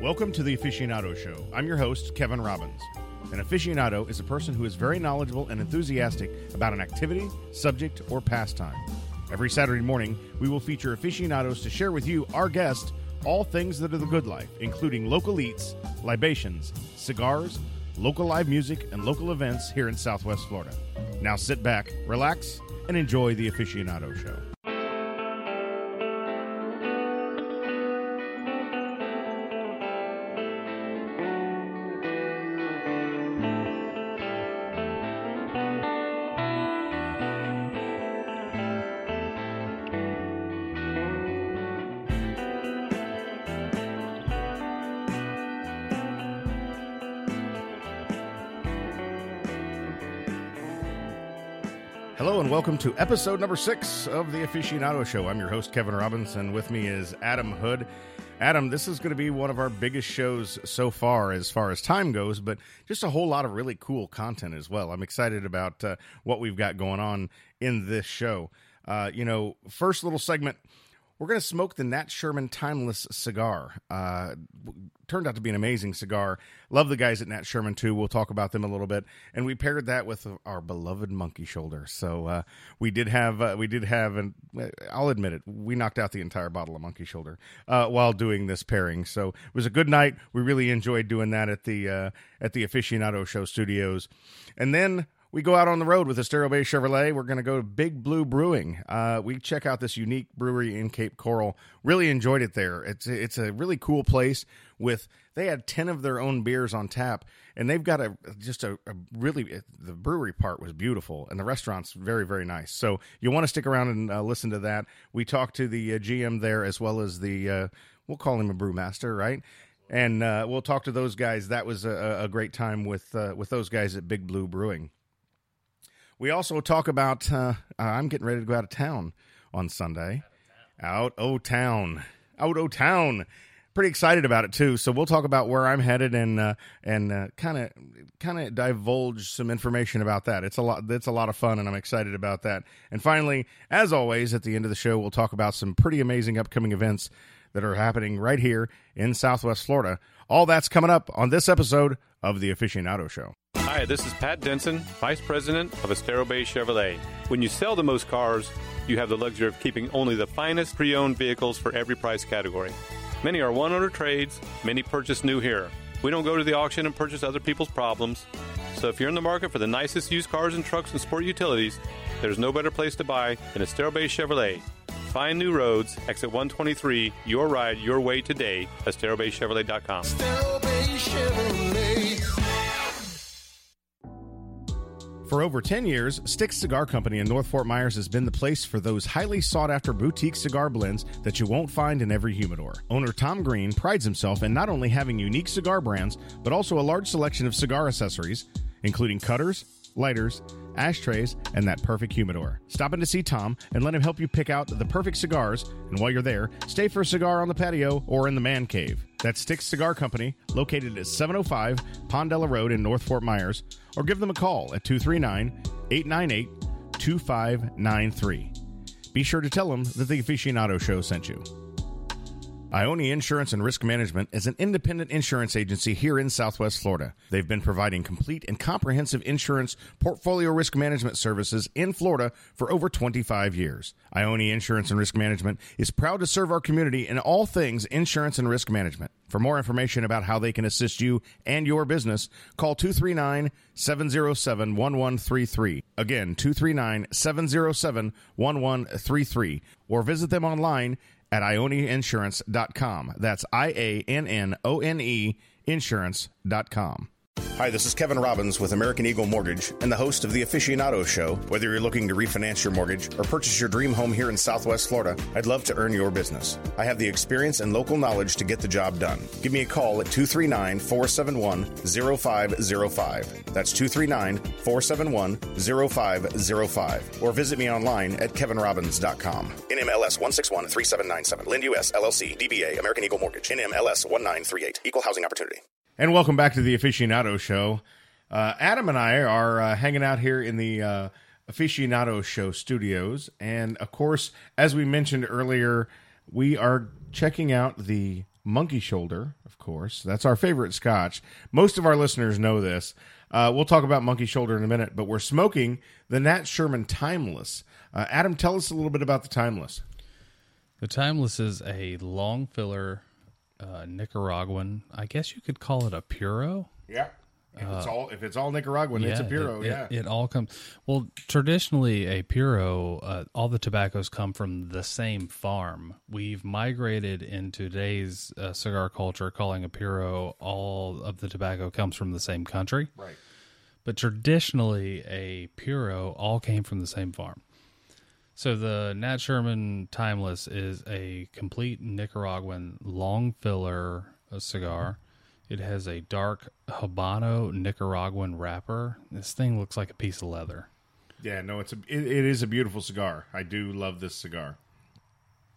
Welcome to the Aficionado Show. I'm your host, Kevin Robbins. An aficionado is a person who is very knowledgeable and enthusiastic about an activity, subject, or pastime. Every Saturday morning, we will feature aficionados to share with you, our guest, all things that are the good life, including local eats, libations, cigars, local live music, and local events here in Southwest Florida. Now sit back, relax, and enjoy the Aficionado Show. Welcome to episode number six of the Aficionado Show. I'm your host, Kevin Robbins. with me is Adam Hood. Adam, this is going to be one of our biggest shows so far as far as time goes, but just a whole lot of really cool content as well. I'm excited about uh, what we've got going on in this show. Uh, you know, first little segment we're going to smoke the Nat Sherman Timeless cigar. Uh, turned out to be an amazing cigar. Love the guys at Nat Sherman too. We'll talk about them a little bit. And we paired that with our beloved Monkey Shoulder. So uh, we did have uh, we did have and I'll admit it, we knocked out the entire bottle of Monkey Shoulder uh, while doing this pairing. So it was a good night. We really enjoyed doing that at the uh, at the Aficionado Show studios. And then we go out on the road with Estero Bay Chevrolet. We're going to go to Big Blue Brewing. Uh, we check out this unique brewery in Cape Coral. Really enjoyed it there. It's it's a really cool place. With they had ten of their own beers on tap, and they've got a just a, a really the brewery part was beautiful, and the restaurant's very very nice. So you want to stick around and uh, listen to that. We talked to the uh, GM there as well as the uh, we'll call him a brewmaster, right? And uh, we'll talk to those guys. That was a, a great time with uh, with those guys at Big Blue Brewing. We also talk about uh, I'm getting ready to go out of town on Sunday. Out o town, out o town. Pretty excited about it too. So we'll talk about where I'm headed and uh, and kind of kind of divulge some information about that. It's a lot. It's a lot of fun, and I'm excited about that. And finally, as always, at the end of the show, we'll talk about some pretty amazing upcoming events that are happening right here in Southwest Florida. All that's coming up on this episode of the Aficionado Show. Hi, this is Pat Denson, Vice President of Estero Bay Chevrolet. When you sell the most cars, you have the luxury of keeping only the finest pre owned vehicles for every price category. Many are one owner trades, many purchase new here. We don't go to the auction and purchase other people's problems. So if you're in the market for the nicest used cars and trucks and sport utilities, there's no better place to buy than Estero Bay Chevrolet. Find new roads, exit 123, your ride, your way today, esterobaychevrolet.com. Estero For over 10 years, Sticks Cigar Company in North Fort Myers has been the place for those highly sought after boutique cigar blends that you won't find in every humidor. Owner Tom Green prides himself in not only having unique cigar brands, but also a large selection of cigar accessories, including cutters, lighters, ashtrays, and that perfect humidor. Stop in to see Tom and let him help you pick out the perfect cigars. And while you're there, stay for a cigar on the patio or in the man cave. That's Sticks Cigar Company, located at 705 Pondella Road in North Fort Myers, or give them a call at 239 898 2593. Be sure to tell them that the Aficionado Show sent you. Iannone Insurance and Risk Management is an independent insurance agency here in Southwest Florida. They've been providing complete and comprehensive insurance portfolio risk management services in Florida for over 25 years. Iannone Insurance and Risk Management is proud to serve our community in all things insurance and risk management. For more information about how they can assist you and your business, call 239 707 1133. Again, 239 707 1133. Or visit them online at iannoneinsurance.com. That's I A N N O N E insurance.com. Hi, this is Kevin Robbins with American Eagle Mortgage and the host of the Aficionado Show. Whether you're looking to refinance your mortgage or purchase your dream home here in Southwest Florida, I'd love to earn your business. I have the experience and local knowledge to get the job done. Give me a call at 239 471 0505. That's 239 471 0505. Or visit me online at kevinrobbins.com. NMLS 161 3797. Lend US LLC. DBA American Eagle Mortgage. NMLS 1938. Equal Housing Opportunity. And welcome back to the Aficionado Show. Uh, Adam and I are uh, hanging out here in the uh, Aficionado Show studios. And of course, as we mentioned earlier, we are checking out the Monkey Shoulder, of course. That's our favorite scotch. Most of our listeners know this. Uh, we'll talk about Monkey Shoulder in a minute, but we're smoking the Nat Sherman Timeless. Uh, Adam, tell us a little bit about the Timeless. The Timeless is a long filler uh, Nicaraguan. I guess you could call it a puro. Yeah. If it's all if it's all Nicaraguan, it's a puro. It, yeah. it, it all comes. Well, traditionally, a puro, uh, all the tobaccos come from the same farm. We've migrated in today's uh, cigar culture, calling a puro all of the tobacco comes from the same country. right. But traditionally, a puro all came from the same farm. So the Nat Sherman Timeless is a complete Nicaraguan long filler cigar. It has a dark Habano Nicaraguan wrapper. This thing looks like a piece of leather. Yeah, no, it's a it, it is a beautiful cigar. I do love this cigar.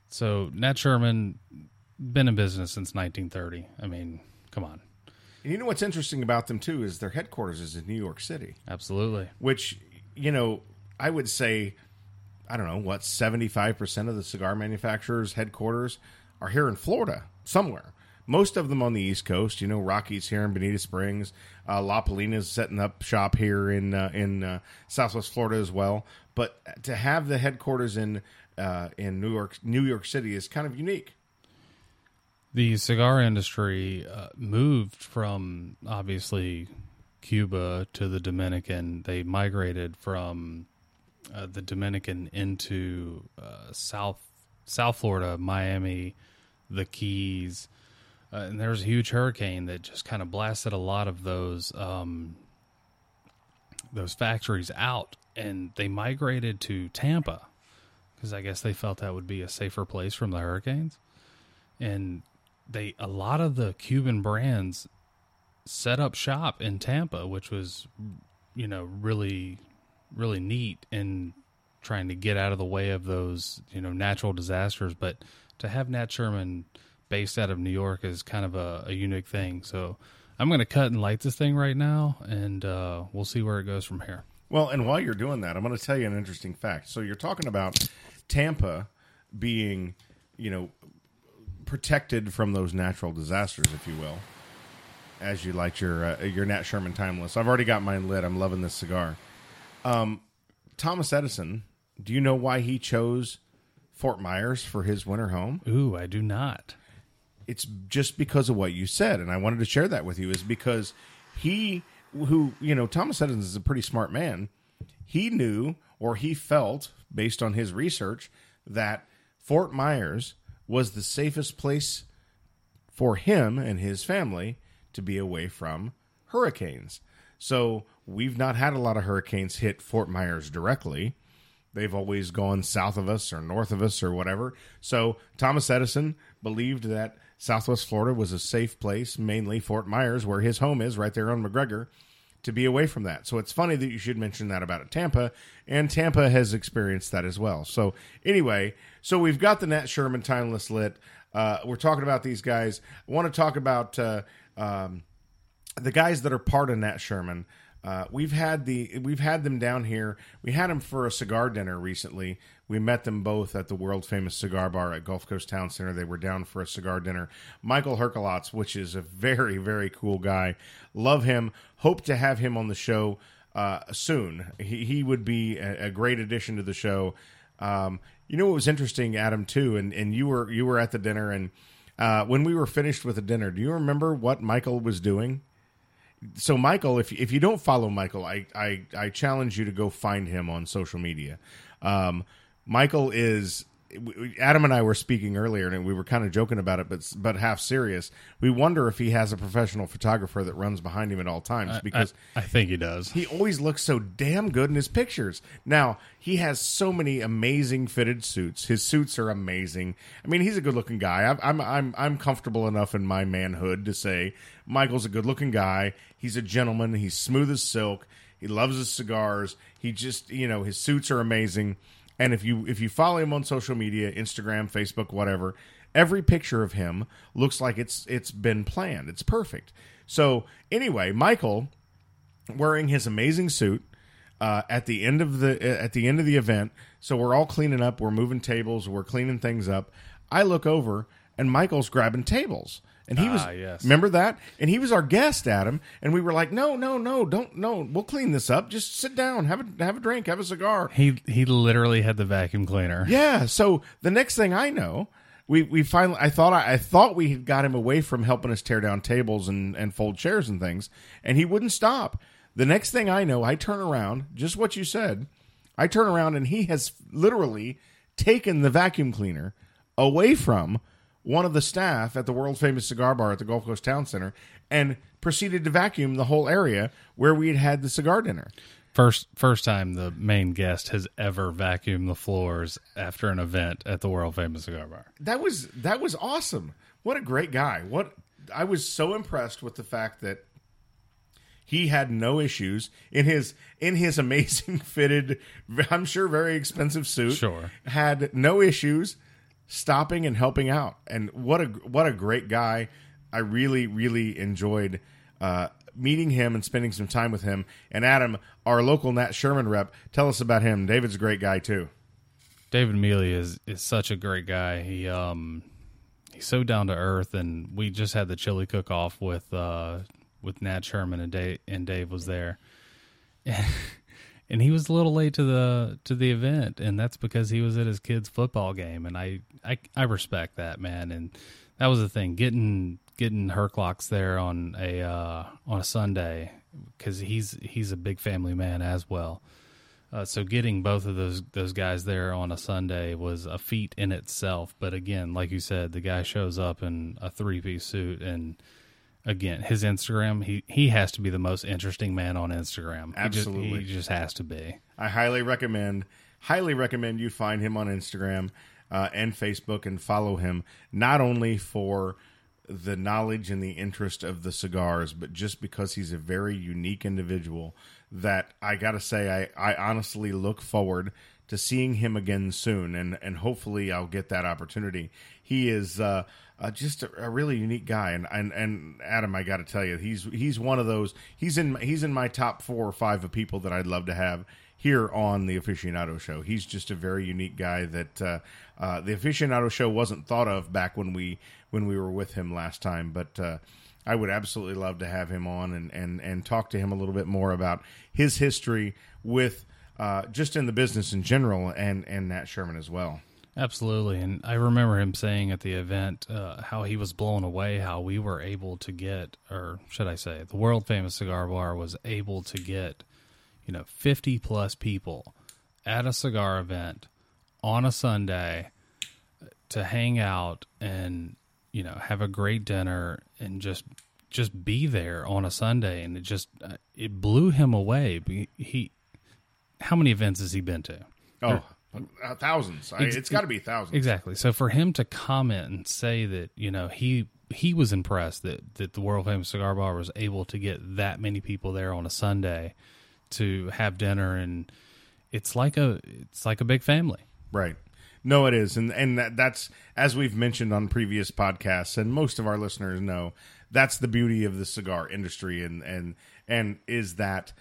So Nat Sherman been in business since 1930. I mean, come on, And you know what's interesting about them too is their headquarters is in New York City, absolutely. which you know I would say I don't know what seventy five percent of the cigar manufacturers' headquarters are here in Florida somewhere. Most of them on the East Coast, you know, Rockies here in Bonita Springs, uh, La setting up shop here in uh, in uh, Southwest Florida as well. But to have the headquarters in uh, in New York New York City is kind of unique. The cigar industry uh, moved from obviously Cuba to the Dominican. They migrated from uh, the Dominican into uh, South South Florida, Miami, the Keys, uh, and there was a huge hurricane that just kind of blasted a lot of those um, those factories out, and they migrated to Tampa because I guess they felt that would be a safer place from the hurricanes. And they a lot of the Cuban brands set up shop in Tampa, which was you know really really neat in trying to get out of the way of those you know natural disasters. But to have Nat Sherman based out of New York is kind of a, a unique thing. So I'm going to cut and light this thing right now, and uh, we'll see where it goes from here. Well, and while you're doing that, I'm going to tell you an interesting fact. So you're talking about Tampa being, you know, protected from those natural disasters, if you will, as you light your uh, your Nat Sherman Timeless. I've already got mine lit. I'm loving this cigar. Um, Thomas Edison. Do you know why he chose Fort Myers for his winter home? Ooh, I do not. it's just because of what you said and i wanted to share that with you is because he who you know thomas edison is a pretty smart man he knew or he felt based on his research that fort myers was the safest place for him and his family to be away from hurricanes so we've not had a lot of hurricanes hit fort myers directly They've always gone south of us or north of us or whatever. So Thomas Edison believed that Southwest Florida was a safe place, mainly Fort Myers, where his home is, right there on McGregor, to be away from that. So it's funny that you should mention that about Tampa, and Tampa has experienced that as well. So anyway, so we've got the Nat Sherman Timeless lit. Uh, we're talking about these guys. I want to talk about uh, um, the guys that are part of Nat Sherman. Uh, we've had the we've had them down here. We had them for a cigar dinner recently. We met them both at the world famous cigar bar at Gulf Coast Town Center. They were down for a cigar dinner. Michael Herklots, which is a very very cool guy, love him. Hope to have him on the show uh, soon. He, he would be a, a great addition to the show. Um, you know what was interesting, Adam, too, and and you were you were at the dinner and. Uh, when we were finished with the dinner, do you remember what Michael was doing? So Michael, if if you don't follow Michael, I I, I challenge you to go find him on social media. Um, Michael is Adam and I were speaking earlier, and we were kind of joking about it, but but half serious. We wonder if he has a professional photographer that runs behind him at all times because I, I think he does. he always looks so damn good in his pictures. Now, he has so many amazing fitted suits. His suits are amazing. I mean, he's a good-looking guy. I'm I'm I'm, I'm comfortable enough in my manhood to say Michael's a good-looking guy. He's a gentleman. He's smooth as silk. He loves his cigars. He just, you know, his suits are amazing. And if you if you follow him on social media, Instagram, Facebook, whatever, every picture of him looks like it's it's been planned. It's perfect. So, anyway, Michael wearing his amazing suit uh, at the end of the at the end of the event. So we're all cleaning up, we're moving tables, we're cleaning things up. I look over and Michael's grabbing tables. And he was Ah, yes. remember that? And he was our guest, Adam, and we were like, "No, no, no, don't no. We'll clean this up. Just sit down, have a have a drink, have a cigar." He he literally had the vacuum cleaner. Yeah. So the next thing I know, we we finally I thought I, I thought we had got him away from helping us tear down tables and and fold chairs and things, and he wouldn't stop. The next thing I know, I turn around, just what you said. I turn around and he has literally taken the vacuum cleaner away from one of the staff at the world famous cigar bar at the Gulf Coast Town Center and proceeded to vacuum the whole area where we had had the cigar dinner. First first time the main guest has ever vacuumed the floors after an event at the world famous cigar bar. that was that was awesome. What a great guy. What I was so impressed with the fact that he had no issues in his in his amazing fitted I'm sure very expensive suit. Sure. Had no issues stopping and helping out. And what a what a great guy. I really really enjoyed uh meeting him and spending some time with him. And Adam, our local Nat Sherman rep, tell us about him. David's a great guy too. David Mealy is is such a great guy. He um he's so down to earth, and we just had the chili cook off with uh with Nat Sherman and Dave and Dave was there, and he was a little late to the to the event, and that's because he was at his kid's football game, and I I, I respect that man, and that was the thing getting getting Herklots there on a uh, on a Sunday because he's he's a big family man as well. Uh, so getting both of those those guys there on a Sunday was a feat in itself. But again, like you said, the guy shows up in a three piece suit, and again, his Instagram he he has to be the most interesting man on Instagram. He just- Absolutely. he just has to be. I highly recommend, highly recommend you find him on Instagram uh, and Facebook and follow him. Not only for the knowledge and the interest of the cigars, but just because he's a very unique individual that I got to say, I, I honestly look forward to seeing him again soon, and and hopefully I'll get that opportunity. He is. Uh, uh, just a, a really unique guy, and and, and Adam, I got to tell you, he's he's one of those. He's in he's in my top four or five of people that I'd love to have here on the aficionado show. He's just a very unique guy that uh, uh, the aficionado show wasn't thought of back when we when we were with him last time. But uh, i would absolutely love to have him on and, and, and talk to him a little bit more about his history with uh, just in the business in general and, and nat sherman as well Absolutely, and I remember him saying at the event uh, how he was blown away how we were able to get, or should I say, the world famous cigar bar was able to get, you know, fifty plus people at a cigar event on a Sunday to hang out and you know have a great dinner and just just be there on a Sunday, and it just uh, it blew him away. He, how many events has he been to? oh uh, thousands I, it's got to be thousands Exactly. So for him to comment and say that, you know, he he was impressed that that the world famous cigar bar was able to get that many people there on a Sunday to have dinner and it's like a it's like a big family. Right. No, it is, and and that, that's as we've mentioned on previous podcasts, and most of our listeners know that's the beauty of the cigar industry, and and and is that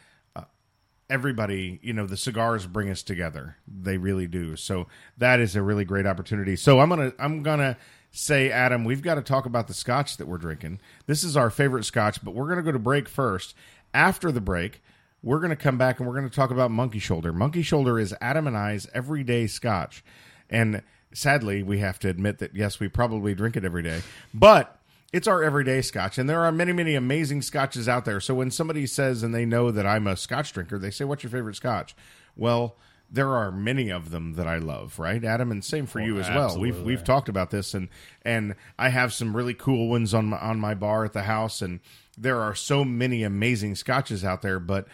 everybody, you know, the cigars bring us together. They really do. So that is a really great opportunity. So I'm gonna I'm gonna say, Adam, we've got to talk about the scotch that we're drinking. This is our favorite scotch, but we're gonna go to break first. After the break. We're going to come back and we're going to talk about Monkey Shoulder. Monkey Shoulder is Adam and I's everyday scotch. And sadly, we have to admit that, yes, we probably drink it every day, but it's our everyday scotch. And there are many, many amazing scotches out there. So when somebody says and they know that I'm a scotch drinker, they say, What's your favorite scotch? Well, there are many of them that I love, right, Adam? And same for you as well. We've we've talked about this, and and I have some really cool ones on my on my bar at the house, and there are so many amazing scotches out there, but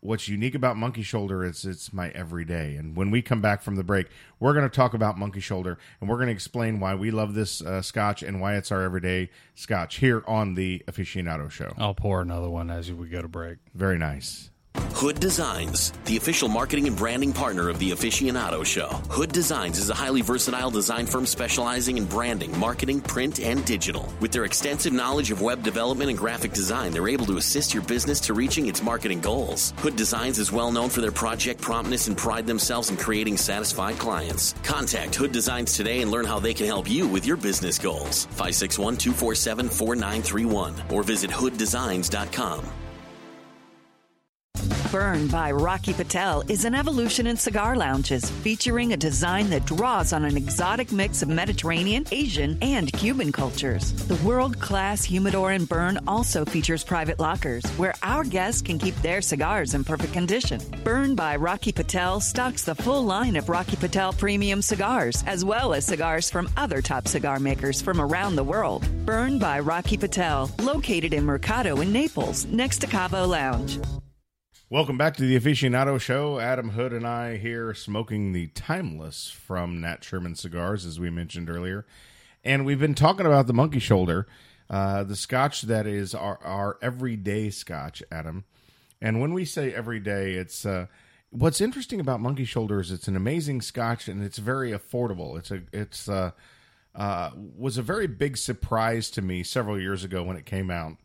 what's unique about Monkey Shoulder is it's my everyday. And when we come back from the break, we're going to talk about Monkey Shoulder and we're going to explain why we love this uh, scotch and why it's our everyday scotch here on the Aficionado Show. I'll pour another one as we go to break. Very nice. Hood Designs, the official marketing and branding partner of the Aficionado Show. Hood Designs is a highly versatile design firm specializing in branding, marketing, print, and digital. With their extensive knowledge of web development and graphic design, they're able to assist your business to reaching its marketing goals. Hood Designs is well known for their project promptness and pride themselves in creating satisfied clients. Contact Hood Designs today and learn how they can help you with your business goals. 561 247 4931 or visit hooddesigns.com. Burn by Rocky Patel is an evolution in cigar lounges featuring a design that draws on an exotic mix of Mediterranean, Asian, and Cuban cultures. The world class humidor in Burn also features private lockers where our guests can keep their cigars in perfect condition. Burn by Rocky Patel stocks the full line of Rocky Patel premium cigars, as well as cigars from other top cigar makers from around the world. Burn by Rocky Patel, located in Mercado in Naples, next to Cabo Lounge. Welcome back to the Aficionado Show. Adam Hood and I here smoking the Timeless from Nat Sherman Cigars, as we mentioned earlier. And we've been talking about the Monkey Shoulder, uh, the scotch that is our, our everyday scotch, Adam. And when we say everyday, it's uh, what's interesting about Monkey Shoulder is it's an amazing scotch and it's very affordable. It's a it's uh, uh, was a very big surprise to me several years ago when it came out,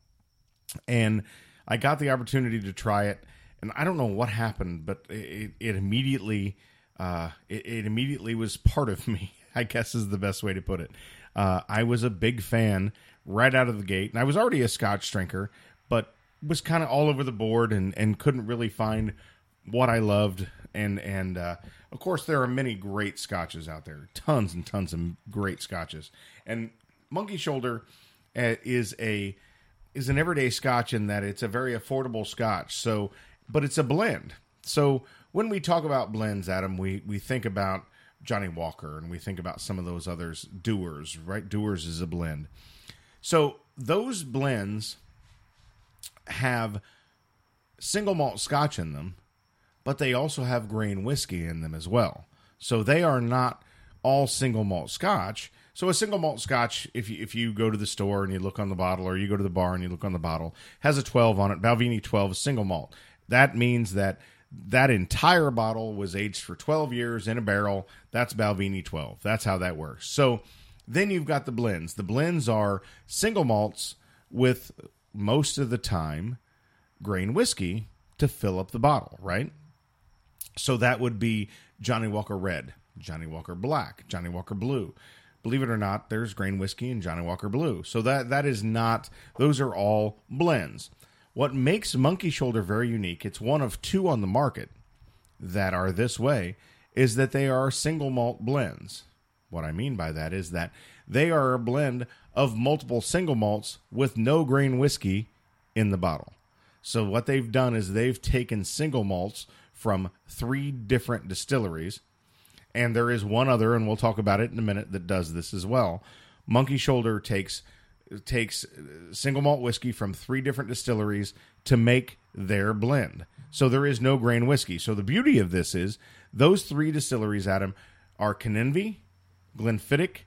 and I got the opportunity to try it and I don't know what happened, but it, it immediately uh, it, it, immediately was part of me. I guess is the best way to put it. Uh, I was a big fan right out of the gate, and I was already a Scotch drinker, but was kind of all over the board and and couldn't really find what I loved. And and uh, of course, there are many great scotches out there, tons and tons of great scotches. And Monkey Shoulder uh, is a is an everyday scotch in that it's a very affordable scotch. So but it's a blend. So when we talk about blends, Adam, we we think about Johnnie Walker and we think about some of those others. Dewar's, right? Dewar's is a blend. So those blends have single malt scotch in them, but they also have grain whiskey in them as well. So they are not all single malt scotch. So a single malt scotch, if you, if you go to the store and you look on the bottle, or you go to the bar and you look on the bottle, has a 12 on it. Balvenie 12 single malt. That means that that entire bottle was aged for 12 years in a barrel. That's Balvenie 12. That's how that works. So then you've got the blends. The blends are single malts with most of the time grain whiskey to fill up the bottle, right? So that would be Johnnie Walker Red, Johnnie Walker Black, Johnnie Walker Blue. Believe it or not, there's grain whiskey and Johnnie Walker Blue. So that that is not those are all blends. What makes Monkey Shoulder very unique, it's one of two on the market that are this way, is that they are single malt blends. What I mean by that is that they are a blend of multiple single malts with no grain whiskey in the bottle. So what they've done is they've taken single malts from three different distilleries, and there is one other, and we'll talk about it in a minute, that does this as well. Monkey Shoulder takes takes uh, single malt whiskey from three different distilleries to make their blend. So there is no grain whiskey. So the beauty of this is those three distilleries, Adam, are Kininvie, Glenfiddich,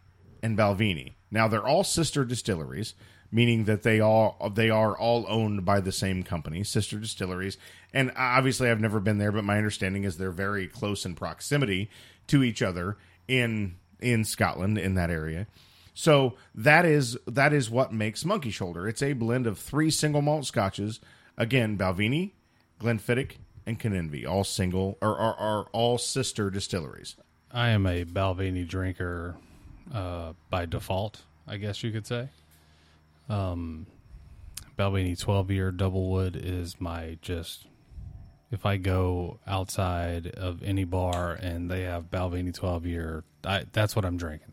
and Balvenie. Now they're all sister distilleries, meaning that they all they are all owned by the same company, sister distilleries. And obviously, I've never been there, but my understanding is they're very close in proximity to each other in in Scotland in that area. So that is that is what makes Monkey Shoulder. It's a blend of three single malt scotches. Again, Balvenie, Glenfiddich, and Kininvie, all single or are, are all sister distilleries. I am a Balvenie drinker uh, by default, I guess you could say. Um, Balvenie 12 year double wood is my just. If I go outside of any bar and they have Balvenie 12 year, I, that's what I'm drinking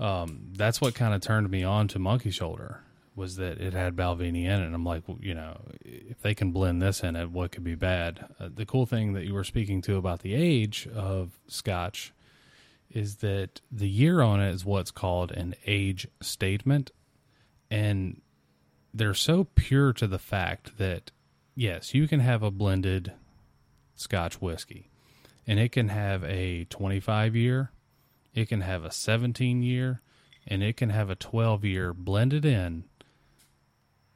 um, that's what kind of turned me on to Monkey Shoulder was that it had Balvenie in it. And I'm like, well, you know, if they can blend this in it, what could be bad? Uh, the cool thing that you were speaking to about the age of Scotch is that the year on it is what's called an age statement, and they're so pure to the fact that yes, you can have a blended Scotch whiskey, and it can have a 25 year it can have a 17 year, and it can have a 12 year blended in.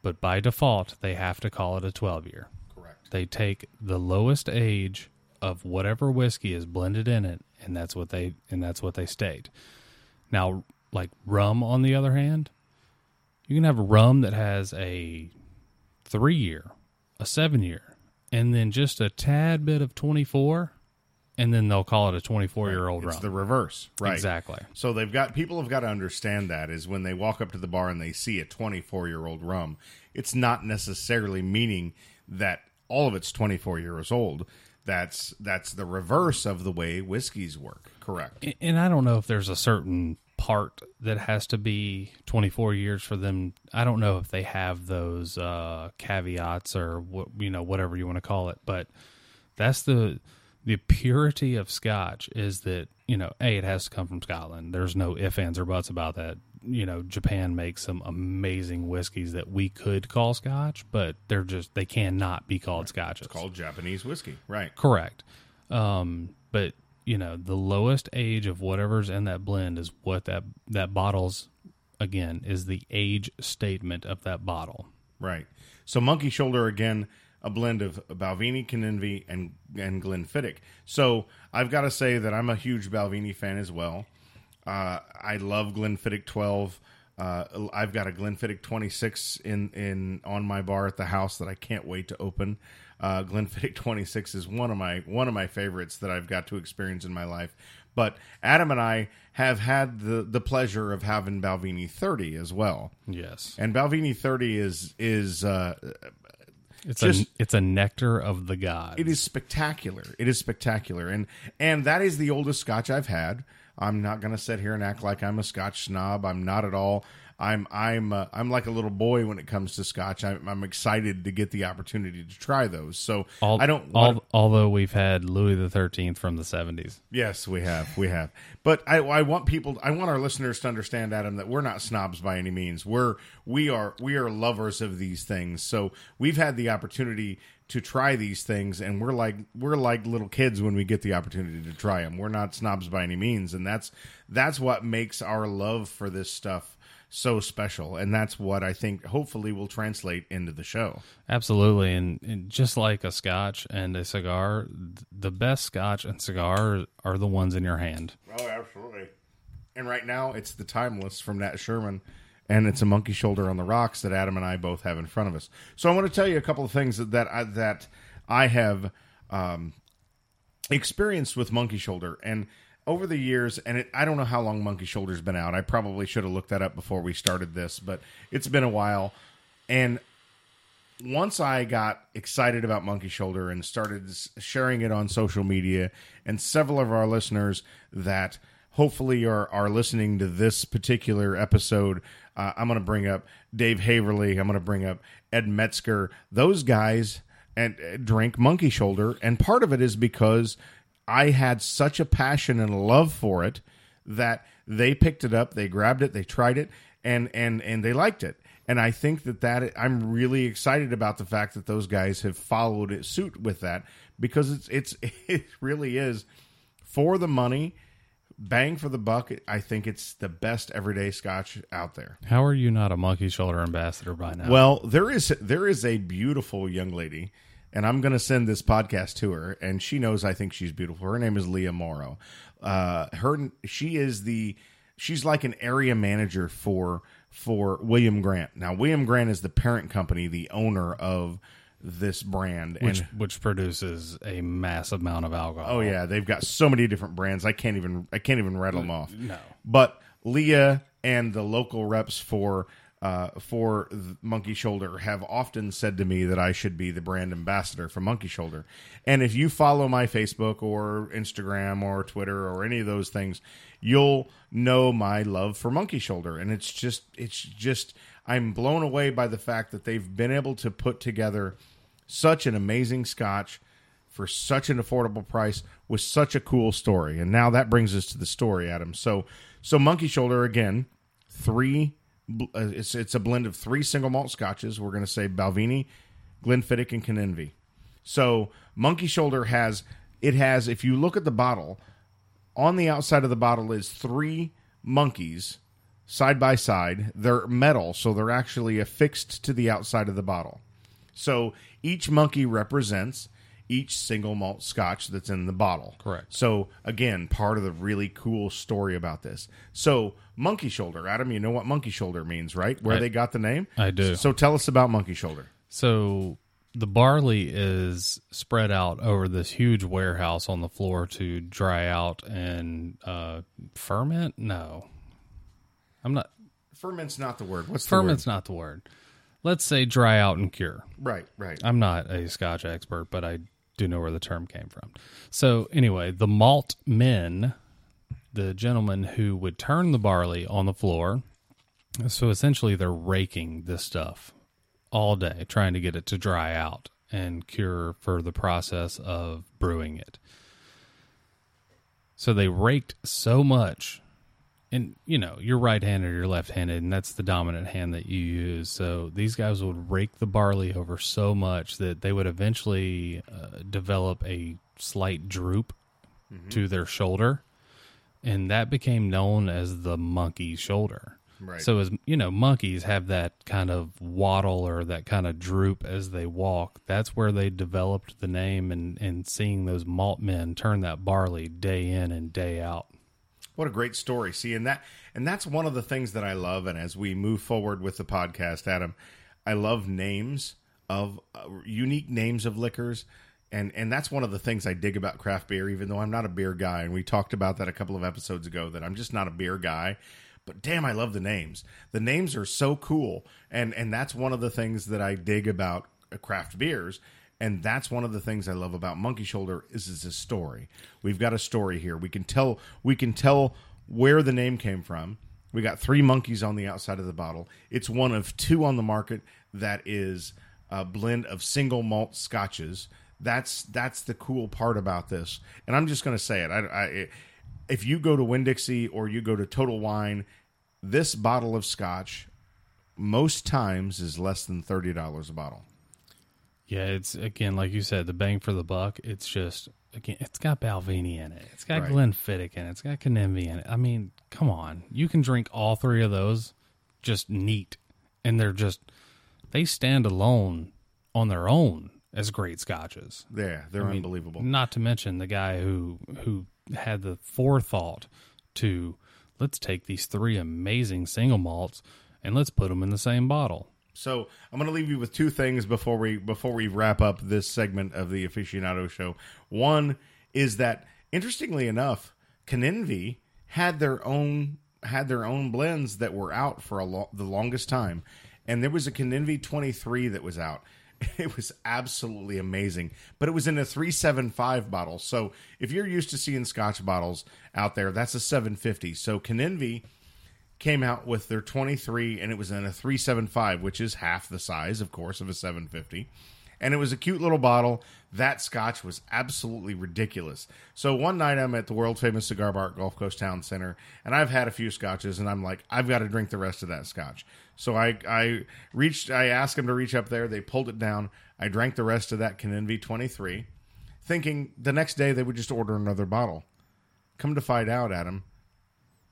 But by default, they have to call it a 12 year. Correct. They take the lowest age of whatever whiskey is blended in it, and that's what they and that's what they state. Now, like rum, on the other hand, you can have a rum that has a three year, a seven year, and then just a tad bit of twenty four, and then they'll call it a twenty four year old It's rum. the reverse, right? Exactly. So they've got people have got to understand that is when they walk up to the bar and they see a 24 year old rum, it's not necessarily meaning that all of it's 24 years old. That's that's the reverse of the way whiskeys work. Correct. A- And I don't know if there's a certain part that has to be 24 years for them. I don't know if they have those uh, caveats or what you know whatever you want to call it, but that's the the purity of Scotch is that you know a it has to come from Scotland. There's no ifs ands or buts about that. You know Japan makes some amazing whiskeys that we could call Scotch, but they're just they cannot be called Scotches. It's called Japanese whiskey. Right. Correct. Um, but you know, the lowest age of whatever's in that blend is what that that bottle's again is the age statement of that bottle. Right. So Monkey Shoulder again, a blend of Balvenie, Kininvie, and and Glenfiddich. So I've got to say that I'm a huge Balvenie fan as well. Uh, I love Glenfiddich 12. Uh, I've got a Glenfiddich 26 in in on my bar at the house that I can't wait to open. Uh, Glenfiddich 26 is one of my one of my favorites that I've got to experience in my life. But Adam and I have had the the pleasure of having Balvenie 30 as well. Yes, And Balvenie 30 is is uh, it's just- a it's a nectar of the gods. it is spectacular. It is spectacular, and and that is the oldest Scotch I've had. I'm not going to sit here and act like I'm a Scotch snob. I'm not at all. I'm I'm uh, I'm like a little boy when it comes to Scotch. I'm, I'm excited to get the opportunity to try those. So Al- I don't. al- wanna- although we've had Louis the Thirteenth from the seventies. Yes, we have, we have. But I, I want people, I want our listeners to understand, Adam, that we're not snobs by any means. We're we are we are lovers of these things. So we've had the opportunity to try these things, and we're like we're like little kids when we get the opportunity to try them. We're not snobs by any means, and that's that's what makes our love for this stuff so special, and that's what I think hopefully will translate into the show. Absolutely, and, and just like a Scotch and a cigar, th- the best Scotch and cigar are the ones in your hand. Oh, absolutely. And right now, it's the Timeless from Nat Sherman, and it's a monkey shoulder on the rocks that Adam and I both have in front of us. So I want to tell you a couple of things that that I, that I have um, experienced with monkey shoulder, and over the years, and it, I don't know how long monkey shoulder's been out. I probably should have looked that up before we started this, but it's been a while, and once I got excited about Monkey Shoulder and started sharing it on social media, and several of our listeners that hopefully are, are listening to this particular episode, uh, I'm going to bring up Dave Haverly. I'm going to bring up Ed Metzger. Those guys and uh, drink Monkey Shoulder, and part of it is because I had such a passion and love for it that they picked it up, they grabbed it, they tried it, and and and they liked it. And I think that that I'm really excited about the fact that those guys have followed it suit with that because it's it's it really is for the money, bang for the buck. I think it's the best everyday scotch out there. How are you not a monkey shoulder ambassador by now? Well, there is there is a beautiful young lady, and I'm going to send this podcast to her, and she knows I think she's beautiful. Her name is Leah Morrow. Uh, her she is the she's like an area manager for for William Grant. Now, William Grant is the parent company, the owner of this brand, which and which produces a massive amount of alcohol. Oh yeah, they've got so many different brands. I can't even I can't even rattle them off. No. But Leah and the local reps for uh, for Monkey Shoulder have often said to me that I should be the brand ambassador for Monkey Shoulder. And if you follow my Facebook or Instagram or Twitter or any of those things, you'll know my love for Monkey Shoulder. And it's just it's just I'm blown away by the fact that they've been able to put together such an amazing scotch for such an affordable price with such a cool story. And now that brings us to the story, Adam. So, so Monkey Shoulder again, three. Uh, it's it's a blend of three single malt scotches. We're going to say Balvenie, Glenfiddich, and Kininvie. So Monkey Shoulder has it has. If you look at the bottle, on the outside of the bottle is three monkeys side by side. They're metal, so they're actually affixed to the outside of the bottle. So each monkey represents each single malt scotch that's in the bottle. Correct. So again, part of the really cool story about this. So monkey shoulder, Adam, you know what monkey shoulder means, right? Where I- they got the name? I do. So tell us about monkey shoulder. So the barley is spread out over this huge warehouse on the floor to dry out and uh, ferment. No, I'm not. Ferment's not the word. What's Ferment's not the word. Let's say dry out and cure. Right, right. I'm not a Scotch expert, but I do know where the term came from. So anyway, the malt men, the gentlemen who would turn the barley on the floor. So essentially, they're raking this stuff all day, trying to get it to dry out and cure for the process of brewing it. So they raked so much and you know you're right-handed or you're left-handed and that's the dominant hand that you use. So these guys would rake the barley over so much that they would eventually uh, develop a slight droop to their shoulder and that became known as the monkey shoulder. Right. so as you know monkeys have that kind of waddle or that kind of droop as they walk that's where they developed the name and and seeing those malt men turn that barley day in and day out What a great story. See, and that and that's one of the things that I love. And as we move forward with the podcast, Adam, I love names of uh, unique names of liquors. And, and that's one of the things I dig about craft beer, even though I'm not a beer guy. And we talked about that a couple of episodes ago that I'm just not a beer guy. But damn, I love the names. The names are so cool. And, and that's one of the things that I dig about craft beers. And that's one of the things I love about Monkey Shoulder is it's a story. We've got a story here. We can tell we can tell where the name came from. We got three monkeys on the outside of the bottle. It's one of two on the market that is a blend of single malt scotches. That's that's the cool part about this. And I'm just going to say it. I, I if you go to Winn Dixie or you go to Total Wine, this bottle of scotch most times is less than thirty dollars a bottle. Yeah, it's again like you said, the bang for the buck. It's just again, it's got Balvenie in it. It's got Right. Glenfiddich in it. It's got Kininvie in it. I mean, come on, you can drink all three of those just neat, and they're just they stand alone on their own as great scotches. Yeah, they're unbelievable. Not to mention the guy who who had the forethought to let's take these three amazing single malts and let's put them in the same bottle. So I'm going to leave you with two things before we before we wrap up this segment of the aficionado show. One is that interestingly enough, Kininvie had their own had their own blends that were out for a lo- the longest time, and there was a Kininvie 23 that was out. It was absolutely amazing, but it was in a 375 bottle. So if you're used to seeing Scotch bottles out there, that's a 750. So Kininvie came out with their 23 and it was in a 375 which is half the size of course of a 750 and it was a cute little bottle. That scotch was absolutely ridiculous. So one night i'm at the world famous cigar bar at gulf coast town center and i've had a few scotches and i'm like i've got to drink the rest of that scotch. So i i reached i asked them to reach up there. They pulled it down. I drank the rest of that kininvie 23 thinking the next day they would just order another bottle. Come to find out adam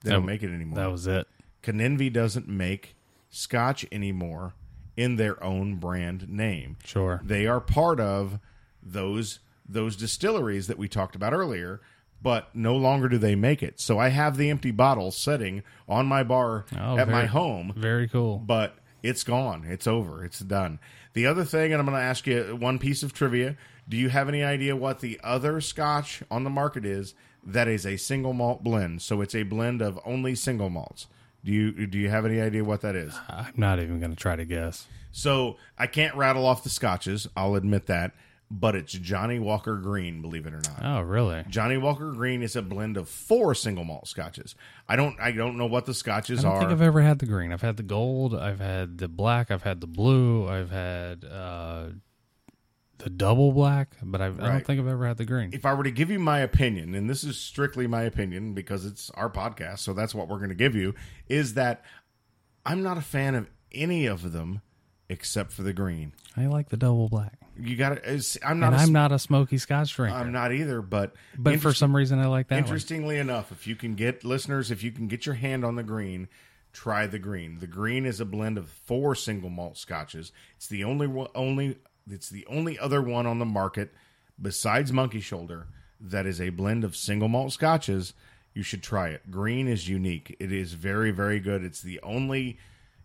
they don't make it anymore That was it. Kininvie doesn't make scotch anymore in their own brand name. Sure. They are part of those those distilleries that we talked about earlier, but no longer do they make it. So I have the empty bottle sitting on my bar Oh, at my home, Very cool. but it's gone. It's over. It's done. The other thing, and I'm going to ask you one piece of trivia. Do you have any idea what the other scotch on the market is that is a single malt blend? So it's a blend of only single malts. Do you do you have any idea what that is? I'm not even going to try to guess. So I can't rattle off the scotches. I'll admit that, but it's Johnnie Walker Green. Believe it or not. Oh, really? Johnnie Walker Green is a blend of four single malt scotches. I don't I don't know what the scotches are. I don't are. think I've ever had the green. I've had the gold. I've had the black. I've had the blue. I've had uh, the double black, but I've, I don't think I've ever had the green. if I were to give you my opinion, and this is strictly my opinion because it's our podcast, so that's what we're going to give you, is that I'm not a fan of any of them except for the green. I like the double black, You got to. Uh, I'm not. and a, I'm not a smoky Scotch drinker. I'm not either. But but for some reason, I like that one. interestingly enough, if you can get listeners, if you can get your hand on the green, try the green. The green is a blend of four single malt scotches. It's the only one- only it's the only other one on the market besides Monkey Shoulder that is a blend of single malt scotches. You should try it. Green is unique. It is very, very good. It's the only,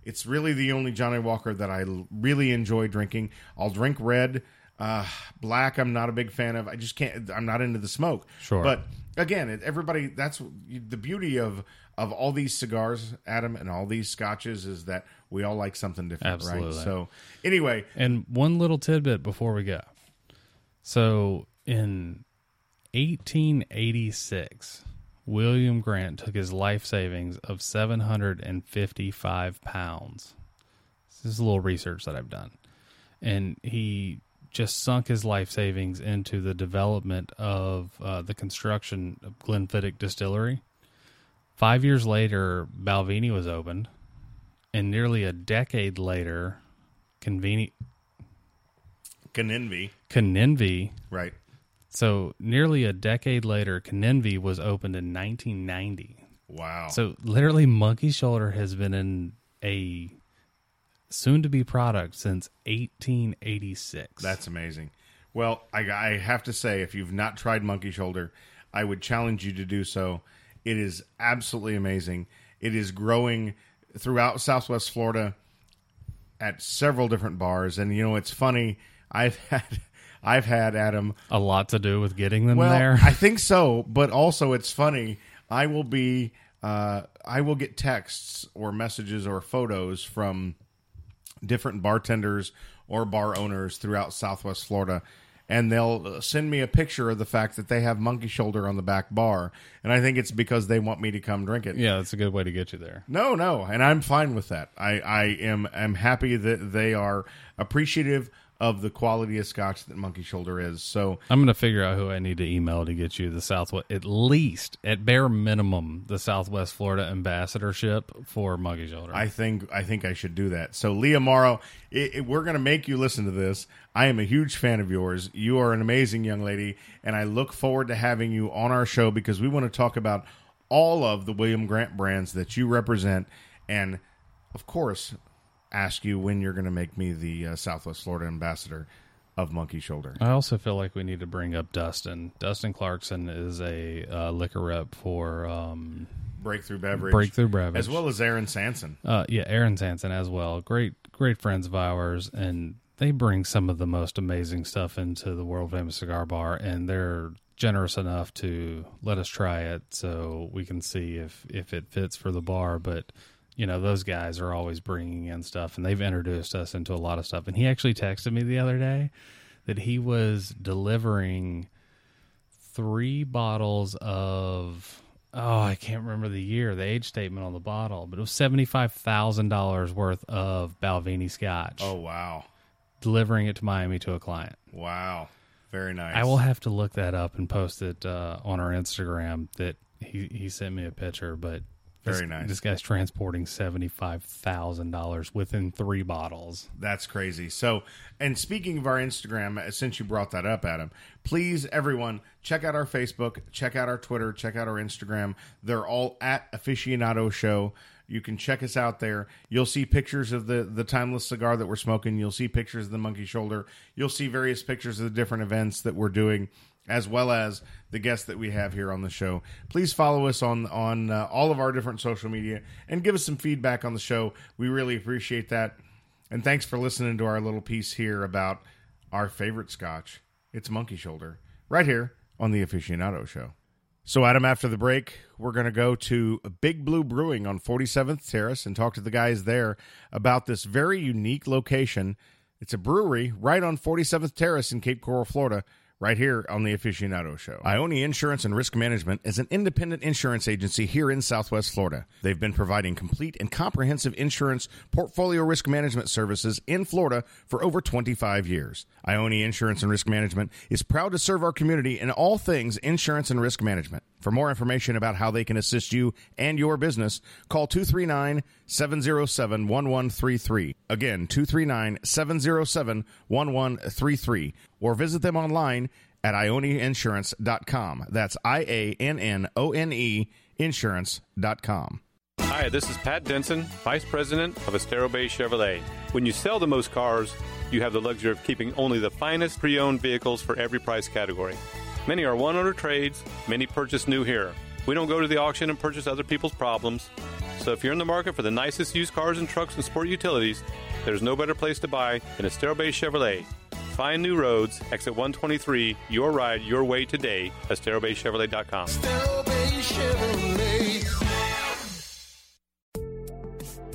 it's really the only Johnnie Walker that I really enjoy drinking. I'll drink red. Uh, black, I'm not a big fan of. I just can't, I'm not into the smoke. Sure. But again, everybody, that's the beauty of, of all these cigars, Adam, and all these scotches is that we all like something different, right? So, anyway, And one little tidbit before we go. So in 1886, William Grant took his life savings of 755 pounds. This is a little research that I've done. And he just sunk his life savings into the development of uh, the construction of Glenfiddich Distillery. Five years later, Balvenie was opened. And nearly a decade later, Conveni- Canenvy, Kininvie. right? So nearly a decade later, Kininvie was opened in 1990. Wow. So literally, Monkey Shoulder has been in a soon-to-be product since 1886. That's amazing. Well, I, I have to say, if you've not tried Monkey Shoulder, I would challenge you to do so. It is absolutely amazing. It is growing throughout Southwest Florida at several different bars, and you know it's funny. I've had, I've had Adam. a lot to do with getting them Well, there. I think so, but also it's funny. I will be, uh, I will get texts or messages or photos from different bartenders or bar owners throughout Southwest Florida, and they'll uh, send me a picture of the fact that they have Monkey Shoulder on the back bar, and I think it's because they want me to come drink it. yeah, that's a good way to get you there. No, no, and I'm fine with that. I, I am am happy that they are appreciative of the quality of scotch that Monkey Shoulder is. So I'm going to figure out who I need to email to get you the Southwest, at least, at bare minimum, the Southwest Florida ambassadorship for Monkey Shoulder. I think I think I should do that. So Leah Morrow, it, it- we're going to make you listen to this. I am a huge fan of yours. You are an amazing young lady, and I look forward to having you on our show because we want to talk about all of the William Grant brands that you represent, and of course, ask you when you're going to make me the uh, Southwest Florida ambassador of Monkey Shoulder. I also feel like we need to bring up Dustin. Dustin Clarkson is a uh, liquor rep for um, Breakthrough Beverage, Breakthrough Beverage. as well as Aaron Sanson. Uh, yeah, Aaron Sanson as well. Great, great friends of ours, and they bring some of the most amazing stuff into the world famous cigar bar, and they're generous enough to let us try it so we can see if if it fits for the bar. But you know, those guys are always bringing in stuff, and they've introduced us into a lot of stuff. And he actually texted me the other day that he was delivering three bottles of oh I can't remember the year, the age statement on the bottle, but it was seventy five thousand dollars worth of Balvenie Scotch. Oh wow, delivering it to Miami to a client. wow, very nice. I will have to look that up and post it uh, on our Instagram. That he he sent me a picture, but Very this, nice. This guy's transporting seventy five thousand dollars within three bottles. That's crazy. So, and speaking of our Instagram, uh, since you brought that up, Adam, please, everyone, check out our Facebook, check out our Twitter, check out our Instagram. They're all at Aficionado Show. You can check us out there. You'll see pictures of the the timeless cigar that we're smoking. You'll see pictures of the monkey shoulder. You'll see various pictures of the different events that we're doing, as well as the guests that we have here on the show. Please follow us on on uh, all of our different social media and give us some feedback on the show. We really appreciate that. And thanks for listening to our little piece here about our favorite scotch. It's Monkey Shoulder, right here on the Aficionado Show. So, Adam, after the break, we're going to go to Big Blue Brewing on 47th Terrace and talk to the guys there about this very unique location. It's a brewery right on 47th Terrace in Cape Coral, Florida, right here on the Aficionado Show. Iannone Insurance and Risk Management is an independent insurance agency here in Southwest Florida. They've been providing complete and comprehensive insurance portfolio risk management services in Florida for over 25 years. Iannone Insurance and Risk Management is proud to serve our community in all things insurance and risk management. For more information about how they can assist you and your business, call 239 707 1133. Again, 239 707 1133. Or visit them online at iannoneinsurance.com. That's I A N N O N E insurance.com. Hi, this is Pat Denson, Vice President of Estero Bay Chevrolet. When you sell the most cars, you have the luxury of keeping only the finest pre owned vehicles for every price category. Many are one owner trades, many purchase new here. We don't go to the auction and purchase other people's problems. So if you're in the market for the nicest used cars and trucks and sport utilities, there's no better place to buy than Estero Bay Chevrolet. Find new roads, exit 123, your ride, your way today, EsteroBayChevrolet.com. Estero Bay Chevrolet.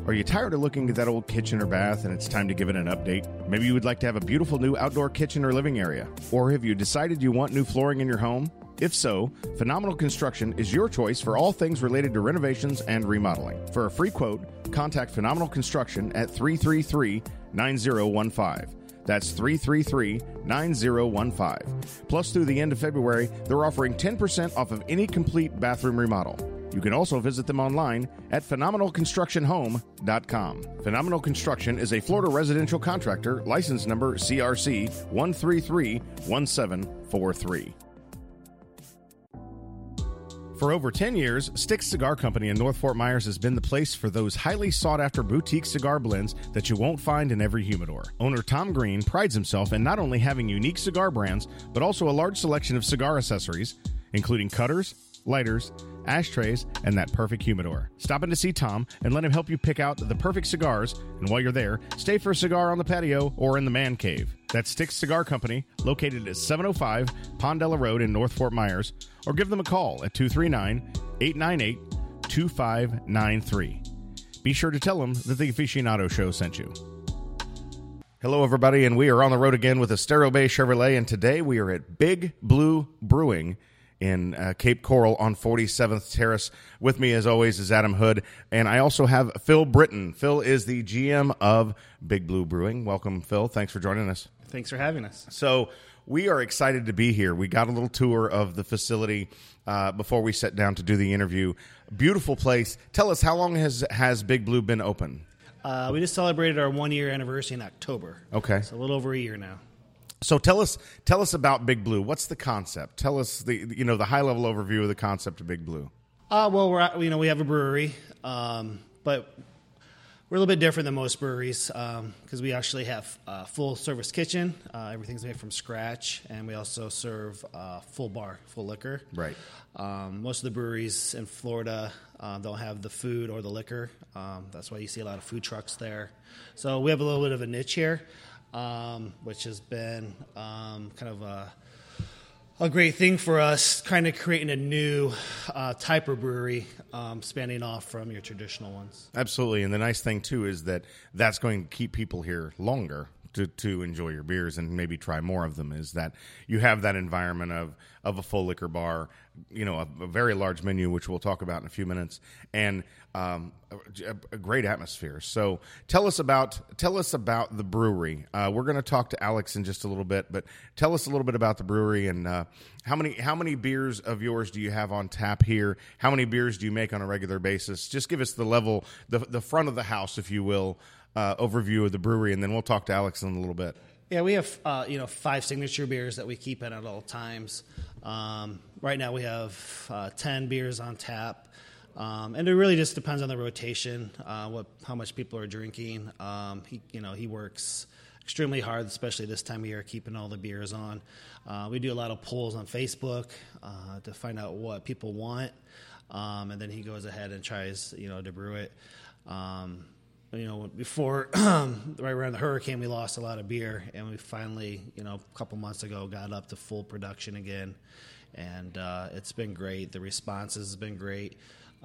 Are you tired of looking at that old kitchen or bath and it's time to give it an update? Maybe you would like to have a beautiful new outdoor kitchen or living area. Or have you decided you want new flooring in your home? If so, Phenomenal Construction is your choice for all things related to renovations and remodeling. For a free quote, contact Phenomenal Construction at 333 9015. That's 333 9015. Plus, through the end of February, they're offering 10% off of any complete bathroom remodel. You can also visit them online at phenomenalconstructionhome.com. Phenomenal Construction is a Florida residential contractor, license number CRC 1331743. For over 10 years, Sticks Cigar Company in North Fort Myers has been the place for those highly sought after boutique cigar blends that you won't find in every humidor. Owner Tom Green prides himself in not only having unique cigar brands, but also a large selection of cigar accessories, including cutters, lighters, ashtrays, and that perfect humidor. Stop in to see Tom and let him help you pick out the perfect cigars. And while you're there, stay for a cigar on the patio or in the man cave. That's Sticks Cigar Company, located at 705 Pondella Road in North Fort Myers, or give them a call at 239 898 2593. Be sure to tell them that the Aficionado Show sent you. Hello, everybody, and we are on the road again with Estero Bay Chevrolet, and today we are at Big Blue Brewing in uh, Cape Coral on 47th Terrace. With me, as always, is Adam Hood, and I also have Phil Britton. Phil is the GM of Big Blue Brewing. Welcome, Phil. Thanks for joining us. Thanks for having us. So we are excited to be here. We got a little tour of the facility uh, before we sat down to do the interview. Beautiful place. Tell us how long has has Big Blue been open? Uh, we just celebrated our one year anniversary in October. Okay. So a little over a year now. So tell us tell us about Big Blue. What's the concept? Tell us the you know the high level overview of the concept of Big Blue. Uh, well, we're at- you know we have a brewery, um, but we're a little bit different than most breweries because we actually have a full service kitchen. Uh, everything's made from scratch, and we also serve uh, full bar, full liquor. Right. Um, most of the breweries in Florida uh, don't have the food or the liquor. Um, that's why you see a lot of food trucks there. So we have a little bit of a niche here, um, which has been um, kind of a a great thing for us, kind of creating a new uh, type of brewery, um, spanning off from your traditional ones. Absolutely, and the nice thing too is that that's going to keep people here longer to, to enjoy your beers and maybe try more of them. Is that you have that environment of of a full liquor bar, you know, a, a very large menu, which we'll talk about in a few minutes, and um, a, a great atmosphere. So tell us about tell us about the brewery. Uh, we're going to talk to Alex in just a little bit, but tell us a little bit about the brewery and uh, how many how many beers of yours do you have on tap here? How many beers do you make on a regular basis? Just give us the level, the the front of the house, if you will, uh, overview of the brewery, and then we'll talk to Alex in a little bit. Yeah, we have uh, you know five signature beers that we keep in at all times. Um, right now, we have uh, ten beers on tap, um, and it really just depends on the rotation, uh, what how much people are drinking. Um, he you know he works extremely hard, especially this time of year, keeping all the beers on. Uh, we do a lot of polls on Facebook uh, to find out what people want, um, and then he goes ahead and tries you know to brew it. Um, you know, before right around the hurricane, we lost a lot of beer, and we finally, you know, a couple months ago, got up to full production again, and uh, it's been great. The response has been great.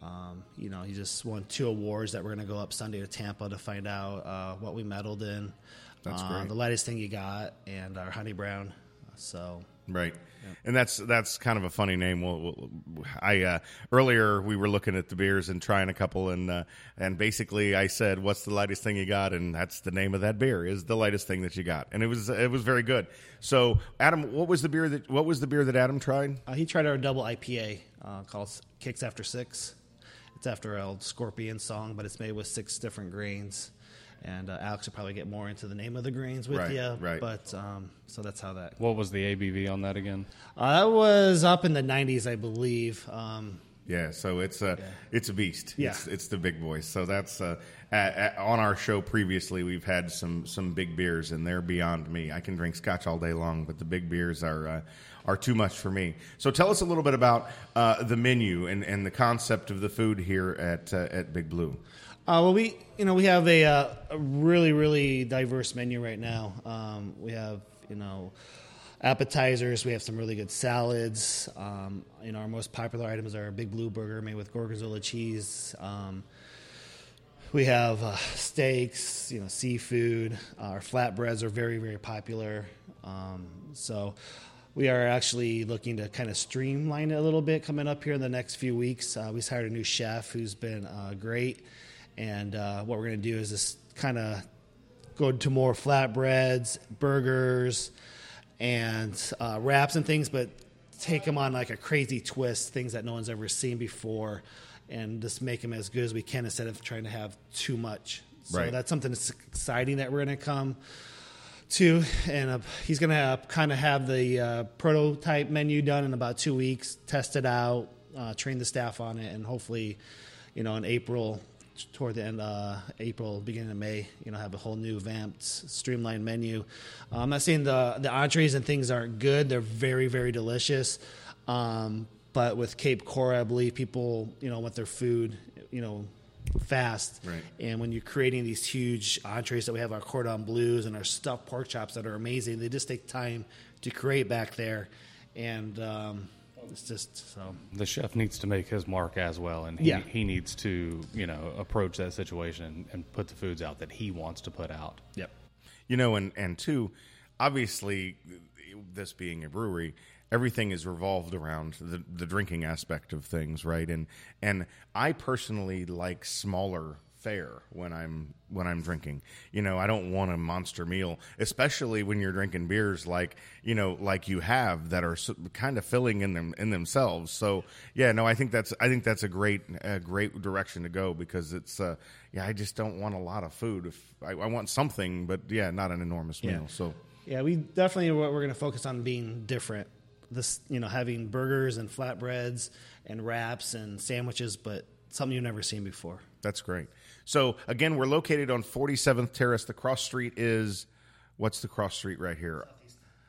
Um, you know, he just won two awards that we're going to go up Sunday to Tampa to find out uh, what we medaled in. That's Uh, great. The lightest thing you got, and our honey brown. So Right. And that's that's kind of a funny name. Well, well, I uh, earlier we were looking at the beers and trying a couple, and uh, and basically I said, "What's the lightest thing you got?" And that's the name of that beer is the lightest thing that you got, and it was it was very good. So, Adam, what was the beer that what was the beer that Adam tried? Uh, he tried our double IPA uh, called Kicks After Six. It's after an old Scorpion song, but it's made with six different grains. And uh, Alex will probably get more into the name of the grains with Right, you. right. But um, so that's how that. What was the ABV on that again? Uh, that was up in the 90s, I believe. Um, Yeah, so it's a it's a beast. Yeah. it's, it's the big boys. So that's uh, at, at, on our show previously. We've had some some big beers, and they're beyond me. I can drink scotch all day long, but the big beers are uh, are too much for me. So tell us a little bit about uh, the menu and, and the concept of the food here at uh, at Big Blue. Uh, well, we you know we have a, uh, a really really diverse menu right now. Um, we have you know appetizers. We have some really good salads. Um, you know our most popular items are a Big Blue Burger made with gorgonzola cheese. Um, we have uh, steaks, you know, seafood. Uh, our flatbreads are very very popular. Um, so. We are actually looking to kind of streamline it a little bit coming up here in the next few weeks. Uh, we hired a new chef who's been uh, great. And uh, what we're going to do is just kind of go to more flatbreads, burgers, and uh, wraps and things, but take them on like a crazy twist, things that no one's ever seen before, and just make them as good as we can instead of trying to have too much. So Right. that's something that's exciting that we're going to come to, and uh, he's going to kind of have the uh, prototype menu done in about two weeks, test it out, uh, train the staff on it, and hopefully, you know, in April, toward the end, uh, April, beginning of May, you know, have a whole new vamped, streamlined menu. Uh, I'm not saying the the entrees and things aren't good; they're very, very delicious. Um, but with Cape Coral, I believe people, you know, want their food, you know, fast. Right. And when you're creating these huge entrees that we have, our cordon bleus and our stuffed pork chops that are amazing, they just take time to create back there. And um, it's just so. The chef needs to make his mark as well, and he, Yeah. he needs to you know approach that situation and, and put the foods out that he wants to put out. Yep. You know, and and two, obviously, this being a brewery, everything is revolved around the the drinking aspect of things, right? And and I personally like smaller fare when I'm when I'm drinking. You know, I don't want a monster meal, especially when you're drinking beers like you know like you have that are so, kind of filling in them in themselves. So yeah, no, I think that's I think that's a great a great direction to go because it's uh, yeah, I just don't want a lot of food. If I, I want something, but yeah, not an enormous Yeah. meal. So Yeah, we definitely what we're going to focus on being different. This, you know, having burgers and flatbreads and wraps and sandwiches, but something you've never seen before. that's great. So again, we're located on 47th Terrace. The cross street is what's the cross street right here?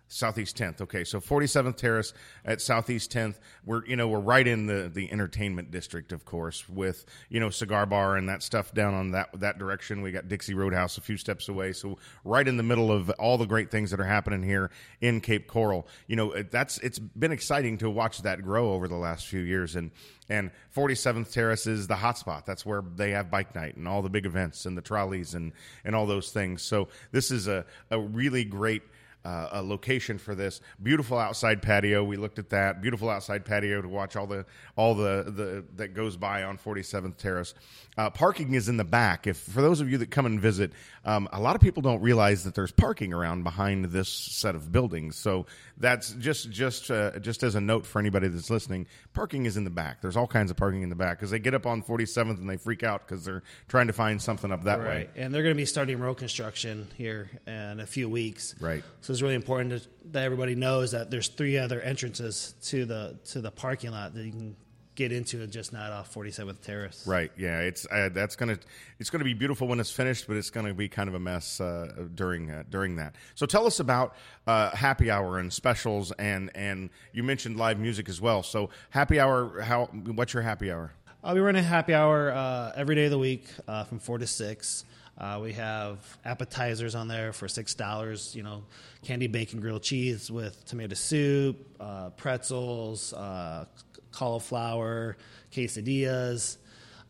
Southeast 10th. Okay, so 47th Terrace at Southeast 10th. We're you know we're right in the the entertainment district, of course, with you know cigar bar and that stuff down on that that direction. We got Dixie Roadhouse a few steps away, so right in the middle of all the great things that are happening here in Cape Coral. You know that's it's been exciting to watch that grow over the last few years and. And 47th Terrace is the hotspot. That's where they have bike night and all the big events and the trolleys and, and all those things. So this is a, a really great uh, a location for this. Beautiful outside patio. We looked at that. Beautiful outside patio to watch all the all the, the that goes by on 47th Terrace. Uh, parking is in the back. If for those of you that come and visit, um, a lot of people don't realize that there's parking around behind this set of buildings. So that's just just uh, just as a note for anybody that's listening. Parking is in the back. There's all kinds of parking in the back because they get up on 47th and they freak out because they're trying to find something up that way. And they're going to be starting road construction here in a few weeks. Right. So it's really important to, that everybody knows that there's three other entrances to the to the parking lot that you can get into and just not off 47th Terrace. Right. Yeah. It's uh, that's gonna it's gonna be beautiful when it's finished, but it's gonna be kind of a mess uh, during uh, during that. So tell us about uh, happy hour and specials, and and you mentioned live music as well. So happy hour. How? What's your happy hour? Uh, we run a happy hour uh, every day of the week uh, from four to six. Uh, we have appetizers on there for six dollars. You know, candy bacon grilled cheese with tomato soup, uh, pretzels, uh, cauliflower, quesadillas,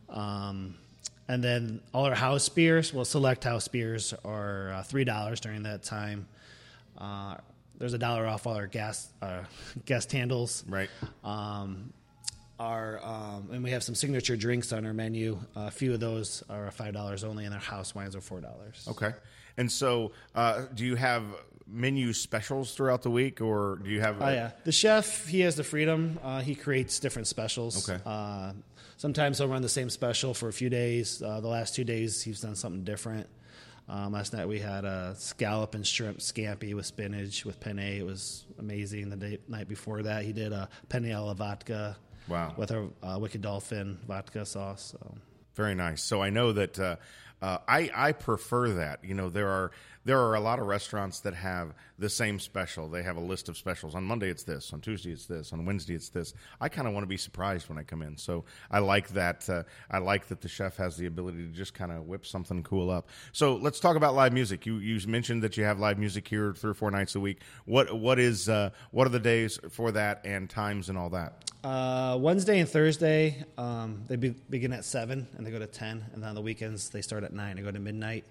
um, and then all our house beers. Well, select house beers are uh, three dollars during that time. Uh, there's a dollar off all our gas uh, guest handles. Right. Um, our um, and we have some signature drinks on our menu. a few of those are five dollars only, and our house wines are four dollars. Okay. And so, uh, do you have menu specials throughout the week, or do you have? Oh yeah, the chef he has the freedom. Uh, he creates different specials. Okay. Uh, sometimes he'll run the same special for a few days. Uh, the last two days he's done something different. Um, last night we had a scallop and shrimp scampi with spinach with penne. It was amazing. The day, night before that he did a penne alla vodka. Wow. With our uh, Wicked Dolphin vodka sauce. So. Very nice. So I know that uh, uh, I I prefer that. You know, there are there are a lot of restaurants that have the same special. They have a list of specials. On Monday it's this. On Tuesday it's this. On Wednesday it's this. I kind of want to be surprised when I come in. So I like that. Uh, I like that the chef has the ability to just kind of whip something cool up. So let's talk about live music. You you mentioned that you have live music here three or four nights a week. What what is uh, what are the days for that and times and all that? Uh, Wednesday and Thursday, um, they be- begin at 7 and they go to 10. And then on the weekends, they start at 9 and go to midnight.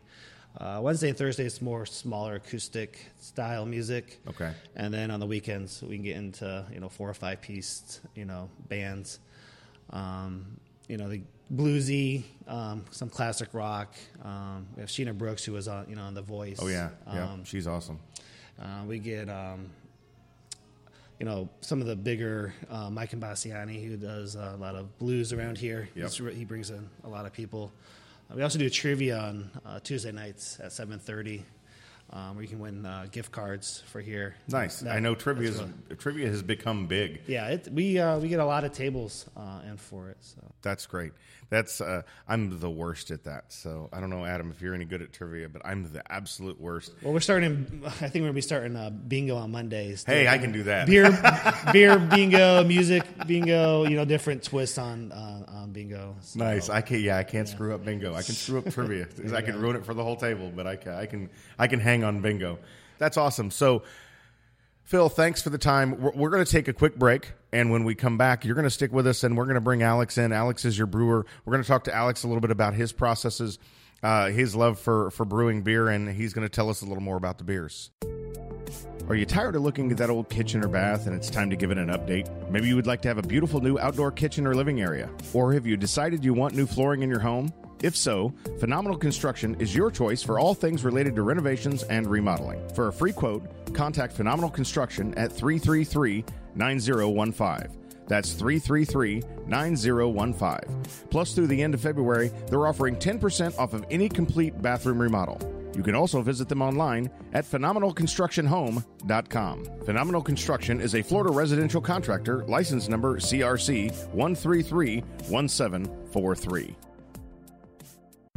Uh, Wednesday and Thursday is more smaller acoustic style music. Okay. And then on the weekends, we can get into, you know, four or five piece, you know, bands. Um, you know, the bluesy, um, some classic rock. Um, we have Sheena Brooks, who was on, you know, on The Voice. Oh yeah, yeah, Um, she's awesome. uh, we get, um, you know, some of the bigger uh, Mike and Bassiani, who does a lot of blues around here. Yep. He's He brings in a lot of people. We also do trivia on uh, Tuesday nights at seven thirty, um, where you can win uh, gift cards for here. Nice. That- I know trivia that's is, really- trivia has become big. Yeah, it, we uh, we get a lot of tables uh, in for it. So That's great. That's uh, I'm the worst at that. So I don't know, Adam, if you're any good at trivia, but I'm the absolute worst. well, we're starting. I think we're gonna be starting uh, bingo on Mondays. Hey, I can do that. beer, beer bingo, music bingo. You know, different twists on uh, on bingo. So- Nice. I can. Yeah, I can't screw up bingo. I can screw up trivia. I can ruin it for the whole table, but I can. I can. I can hang on bingo. That's awesome. So, Phil, thanks for the time. We're, we're going to take a quick break, and when we come back, you're going to stick with us, and we're going to bring Alex in. Alex is your brewer. We're going to talk to Alex a little bit about his processes, uh, his love for for brewing beer, and he's going to tell us a little more about the beers. Are you tired of looking at that old kitchen or bath and it's time to give it an update? Maybe you would like to have a beautiful new outdoor kitchen or living area. Or have you decided you want new flooring in your home? If so, Phenomenal Construction is your choice for all things related to renovations and remodeling. For a free quote, contact Phenomenal Construction at 333 9015. That's 333 9015. Plus, through the end of February, they're offering 10% off of any complete bathroom remodel. You can also visit them online at phenomenalconstructionhome.com. Phenomenal Construction is a Florida residential contractor, license number CRC 1331743.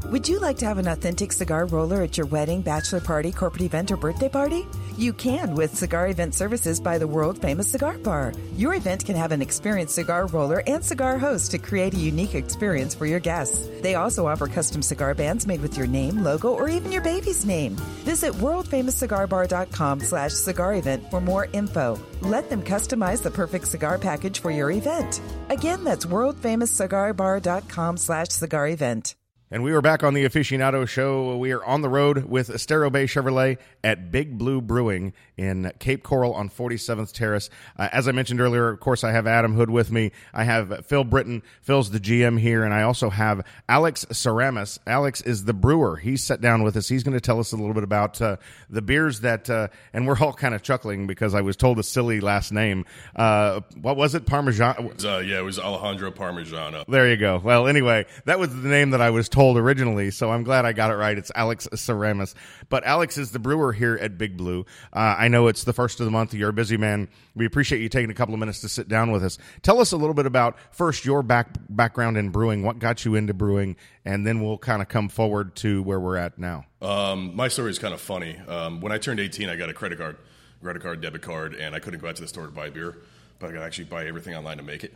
Would you like to have an authentic cigar roller at your wedding, bachelor party, corporate event, or birthday party? You can with Cigar Event Services by the world famous Cigar Bar. Your event can have an experienced cigar roller and cigar host to create a unique experience for your guests. They also offer custom cigar bands made with your name, logo, or even your baby's name. Visit worldfamouscigarbar.com slash cigar event for more info. Let them customize the perfect cigar package for your event. Again, that's worldfamouscigarbar.com slash cigar event. And we are back on the Aficionado Show. We are on the road with Estero Bay Chevrolet at Big Blue Brewing in Cape Coral on 47th Terrace. Uh, as I mentioned earlier, of course, I have Adam Hood with me. I have Phil Britton. Phil's the GM here, and I also have Alex Ceramis. Alex is the brewer. He's sat down with us. He's going to tell us a little bit about uh, the beers that, uh, and we're all kind of chuckling because I was told a silly last name. Uh, what was it? Parmesan. Uh, yeah, it was Alejandro Parmigiano. There you go. Well, anyway, that was the name that I was told originally, so I'm glad I got it right. It's Alex Ceramis. But Alex is the brewer here at Big Blue. Uh, I know it's the first of the month. You're a busy man. We appreciate you taking a couple of minutes to sit down with us. Tell us a little bit about first your back background in brewing, what got you into brewing, and then we'll kind of come forward to where we're at now. Um, my story is kind of funny. Um, when I turned 18, I got a credit card, credit card, debit card, and I couldn't go out to the store to buy beer, but I could actually buy everything online to make it.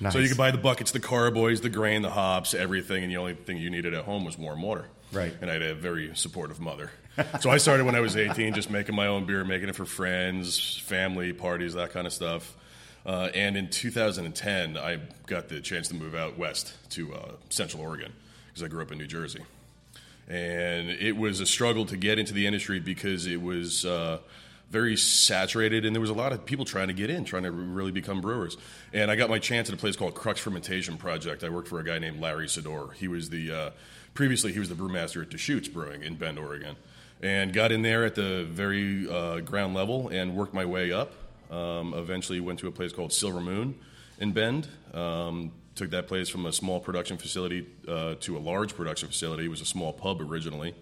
Nice. So you could buy the buckets, the carboys, the grain, the hops, everything, and the only thing you needed at home was warm water. Right. And I had a very supportive mother. so I started when I was 18, just making my own beer, making it for friends, family, parties, that kind of stuff. Uh, and in 2010, I got the chance to move out west to uh, Central Oregon because I grew up in New Jersey. And it was a struggle to get into the industry because it was uh, very saturated, and there was a lot of people trying to get in, trying to really become brewers. And I got my chance at a place called Crux Fermentation Project. I worked for a guy named Larry Sidor. He was the uh, previously he was the brewmaster at Deschutes Brewing in Bend, Oregon, and got in there at the very uh, ground level and worked my way up. Um, eventually, went to a place called Silver Moon in Bend. Um, took that place from a small production facility uh, to a large production facility. It was a small pub originally.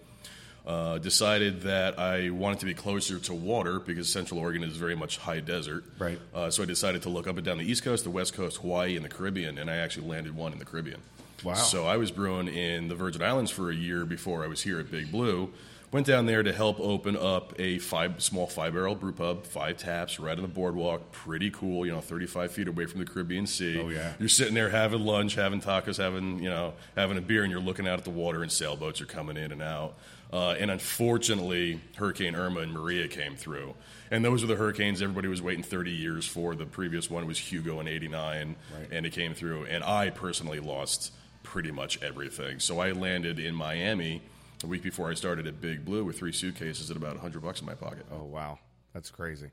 Uh, decided that I wanted to be closer to water because Central Oregon is very much high desert. Right. Uh, so I decided to look up and down the East Coast, the West Coast, Hawaii, and the Caribbean, and I actually landed one in the Caribbean. Wow. So I was brewing in the Virgin Islands for a year before I was here at Big Blue. Went down there to help open up a five small five barrel brew pub, five taps, right on the boardwalk. Pretty cool, you know, thirty five feet away from the Caribbean Sea. Oh, yeah. You're sitting there having lunch, having tacos, having you know, having a beer, and you're looking out at the water, and sailboats are coming in and out. Uh, and unfortunately, Hurricane Irma and Maria came through. And those were the hurricanes everybody was waiting 30 years for. The previous one was Hugo in 89, and it came through. And I personally lost pretty much everything. So I landed in Miami a week before I started at Big Blue with three suitcases and about 100 bucks in my pocket. Oh wow, that's crazy.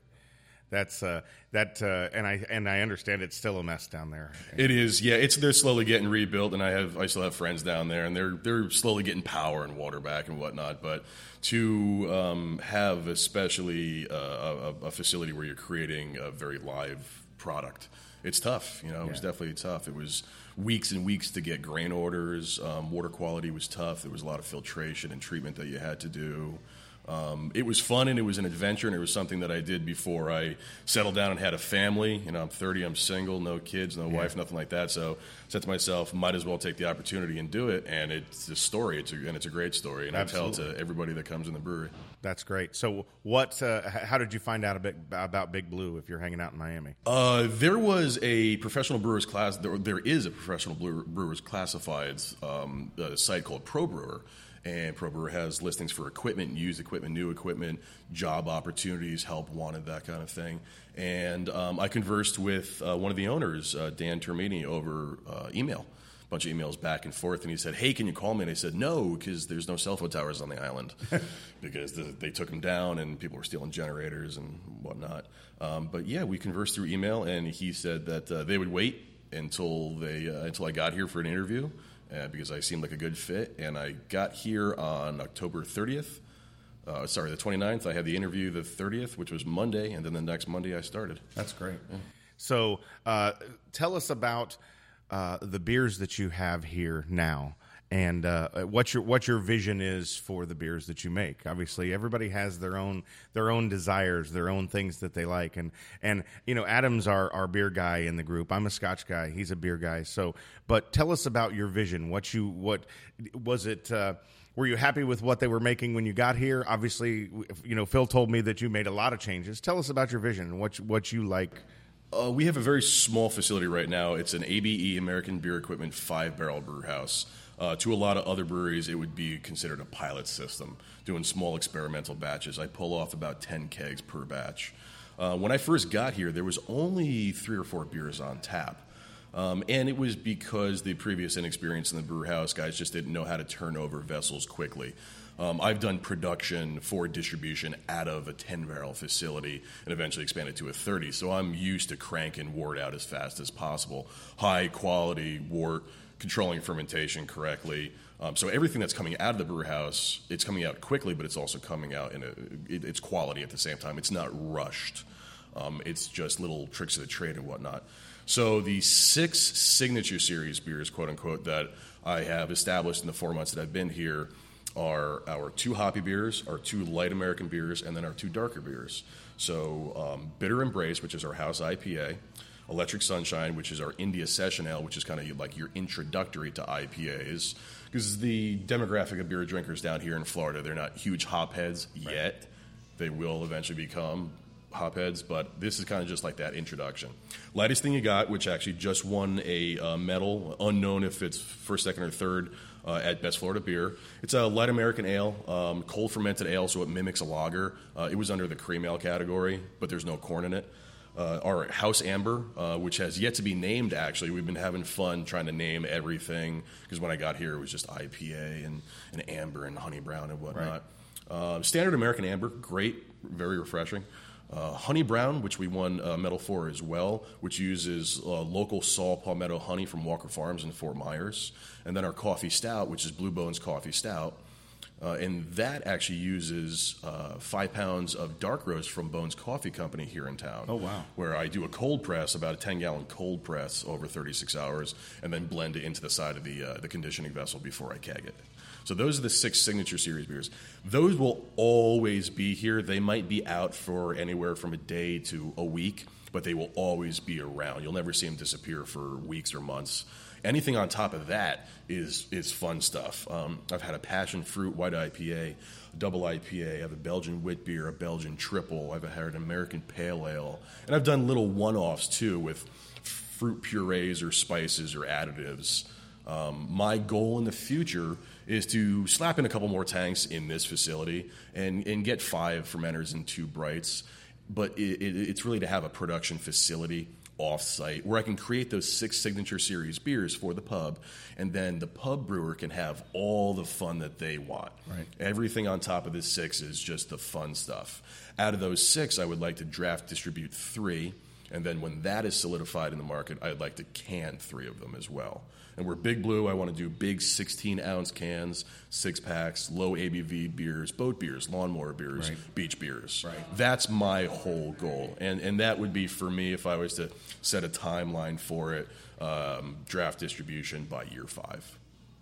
That's uh, that, uh, and I and I understand it's still a mess down there. It is, yeah. It's they're slowly getting rebuilt, and I have I still have friends down there, and they're they're slowly getting power and water back and whatnot. But to um, have especially uh, a, a facility where you're creating a very live product, it's tough. You know, it was definitely tough. It was weeks and weeks to get grain orders. Um, water quality was tough. There was a lot of filtration and treatment that you had to do. Um, it was fun and it was an adventure and it was something that I did before I settled down and had a family. You know, I'm 30, I'm single, no kids, no wife, nothing like that. So I said to myself, might as well take the opportunity and do it. And it's a story, it's a, and it's a great story. And I tell it to everybody that comes in the brewery. That's great. So, what? Uh, how did you find out a bit about Big Blue if you're hanging out in Miami? Uh, there was a professional brewers class. There, there is a professional brewers classified um, uh, site called Pro Brewer, and Pro Brewer has listings for equipment, used equipment, new equipment, job opportunities, help wanted, that kind of thing. And um, I conversed with uh, one of the owners, uh, Dan Termini, over uh, email. A bunch of emails back and forth, and he said, "Hey, can you call me?" And I said, "No, because there's no cell phone towers on the island, because the, they took them down, and people were stealing generators and whatnot." Um, but yeah, we conversed through email, and he said that uh, they would wait until they uh, until I got here for an interview uh, because I seemed like a good fit, and I got here on October 30th. Uh, sorry, the 29th. I had the interview the 30th, which was Monday, and then the next Monday I started. That's great. So, uh, tell us about uh, the beers that you have here now, and uh, what your what your vision is for the beers that you make. Obviously, everybody has their own their own desires, their own things that they like, and and you know, Adam's our our beer guy in the group. I'm a Scotch guy. He's a beer guy. So, but tell us about your vision. What you what was it? Uh, were you happy with what they were making when you got here? Obviously, you know, Phil told me that you made a lot of changes. Tell us about your vision what you, what you like. Uh, we have a very small facility right now. It's an ABE American Beer Equipment five barrel brew house. Uh, to a lot of other breweries, it would be considered a pilot system, doing small experimental batches. I pull off about 10 kegs per batch. Uh, when I first got here, there was only three or four beers on tap. Um, and it was because the previous inexperience in the brew house guys just didn't know how to turn over vessels quickly. Um, I've done production for distribution out of a 10 barrel facility and eventually expanded to a 30. So I'm used to cranking wort out as fast as possible. High quality wort, controlling fermentation correctly. Um, so everything that's coming out of the brew house, it's coming out quickly, but it's also coming out in a, it, it's quality at the same time. It's not rushed. Um, it's just little tricks of the trade and whatnot. So the six signature series beers, quote unquote, that I have established in the four months that I've been here are our two hoppy beers, our two light American beers, and then our two darker beers. So um, Bitter Embrace, which is our house IPA, Electric Sunshine, which is our India Session Ale, which is kind of like your introductory to IPAs. Because the demographic of beer drinkers down here in Florida, they're not huge hop heads yet. They will eventually become hopheads, but this is kind of just like that introduction. Lightest thing you got, which actually just won a uh, medal, unknown if it's first, second, or third uh, at Best Florida Beer. It's a light American ale, um, cold fermented ale, so it mimics a lager. Uh, it was under the cream ale category, but there's no corn in it. Uh, our House Amber, uh, which has yet to be named, actually. We've been having fun trying to name everything because when I got here, it was just IPA and, and Amber and Honey Brown and whatnot. Uh, standard American Amber, great, very refreshing. Uh, honey Brown, which we won a medal for as well, which uses uh, local saw palmetto honey from Walker Farms in Fort Myers. And then our Coffee Stout, which is Blue Bones Coffee Stout. Uh, and that actually uses uh, five pounds of dark roast from Bones Coffee Company here in town. Oh, wow. Where I do a cold press, about a 10 gallon cold press over 36 hours, and then blend it into the side of the, uh, the conditioning vessel before I keg it. So those are the six signature series beers. Those will always be here. They might be out for anywhere from a day to a week, but they will always be around. You'll never see them disappear for weeks or months. Anything on top of that is is fun stuff. Um, I've had a passion fruit white IPA, double IPA. I have a Belgian wit beer, a Belgian triple. I've had an American pale ale, and I've done little one offs too with fruit purees or spices or additives. Um, my goal in the future is to slap in a couple more tanks in this facility and, and get five fermenters and two brights. But it, it, it's really to have a production facility off-site where I can create those six signature series beers for the pub, and then the pub brewer can have all the fun that they want. Right. Everything on top of this six is just the fun stuff. Out of those six, I would like to draft distribute three, and then when that is solidified in the market, I'd like to can three of them as well. And we're Big Blue. I want to do big 16 ounce cans, six packs, low ABV beers, boat beers, lawnmower beers, Right. beach beers. Right. That's my whole goal. And, and that would be for me if I was to set a timeline for it, um, draft distribution by year five.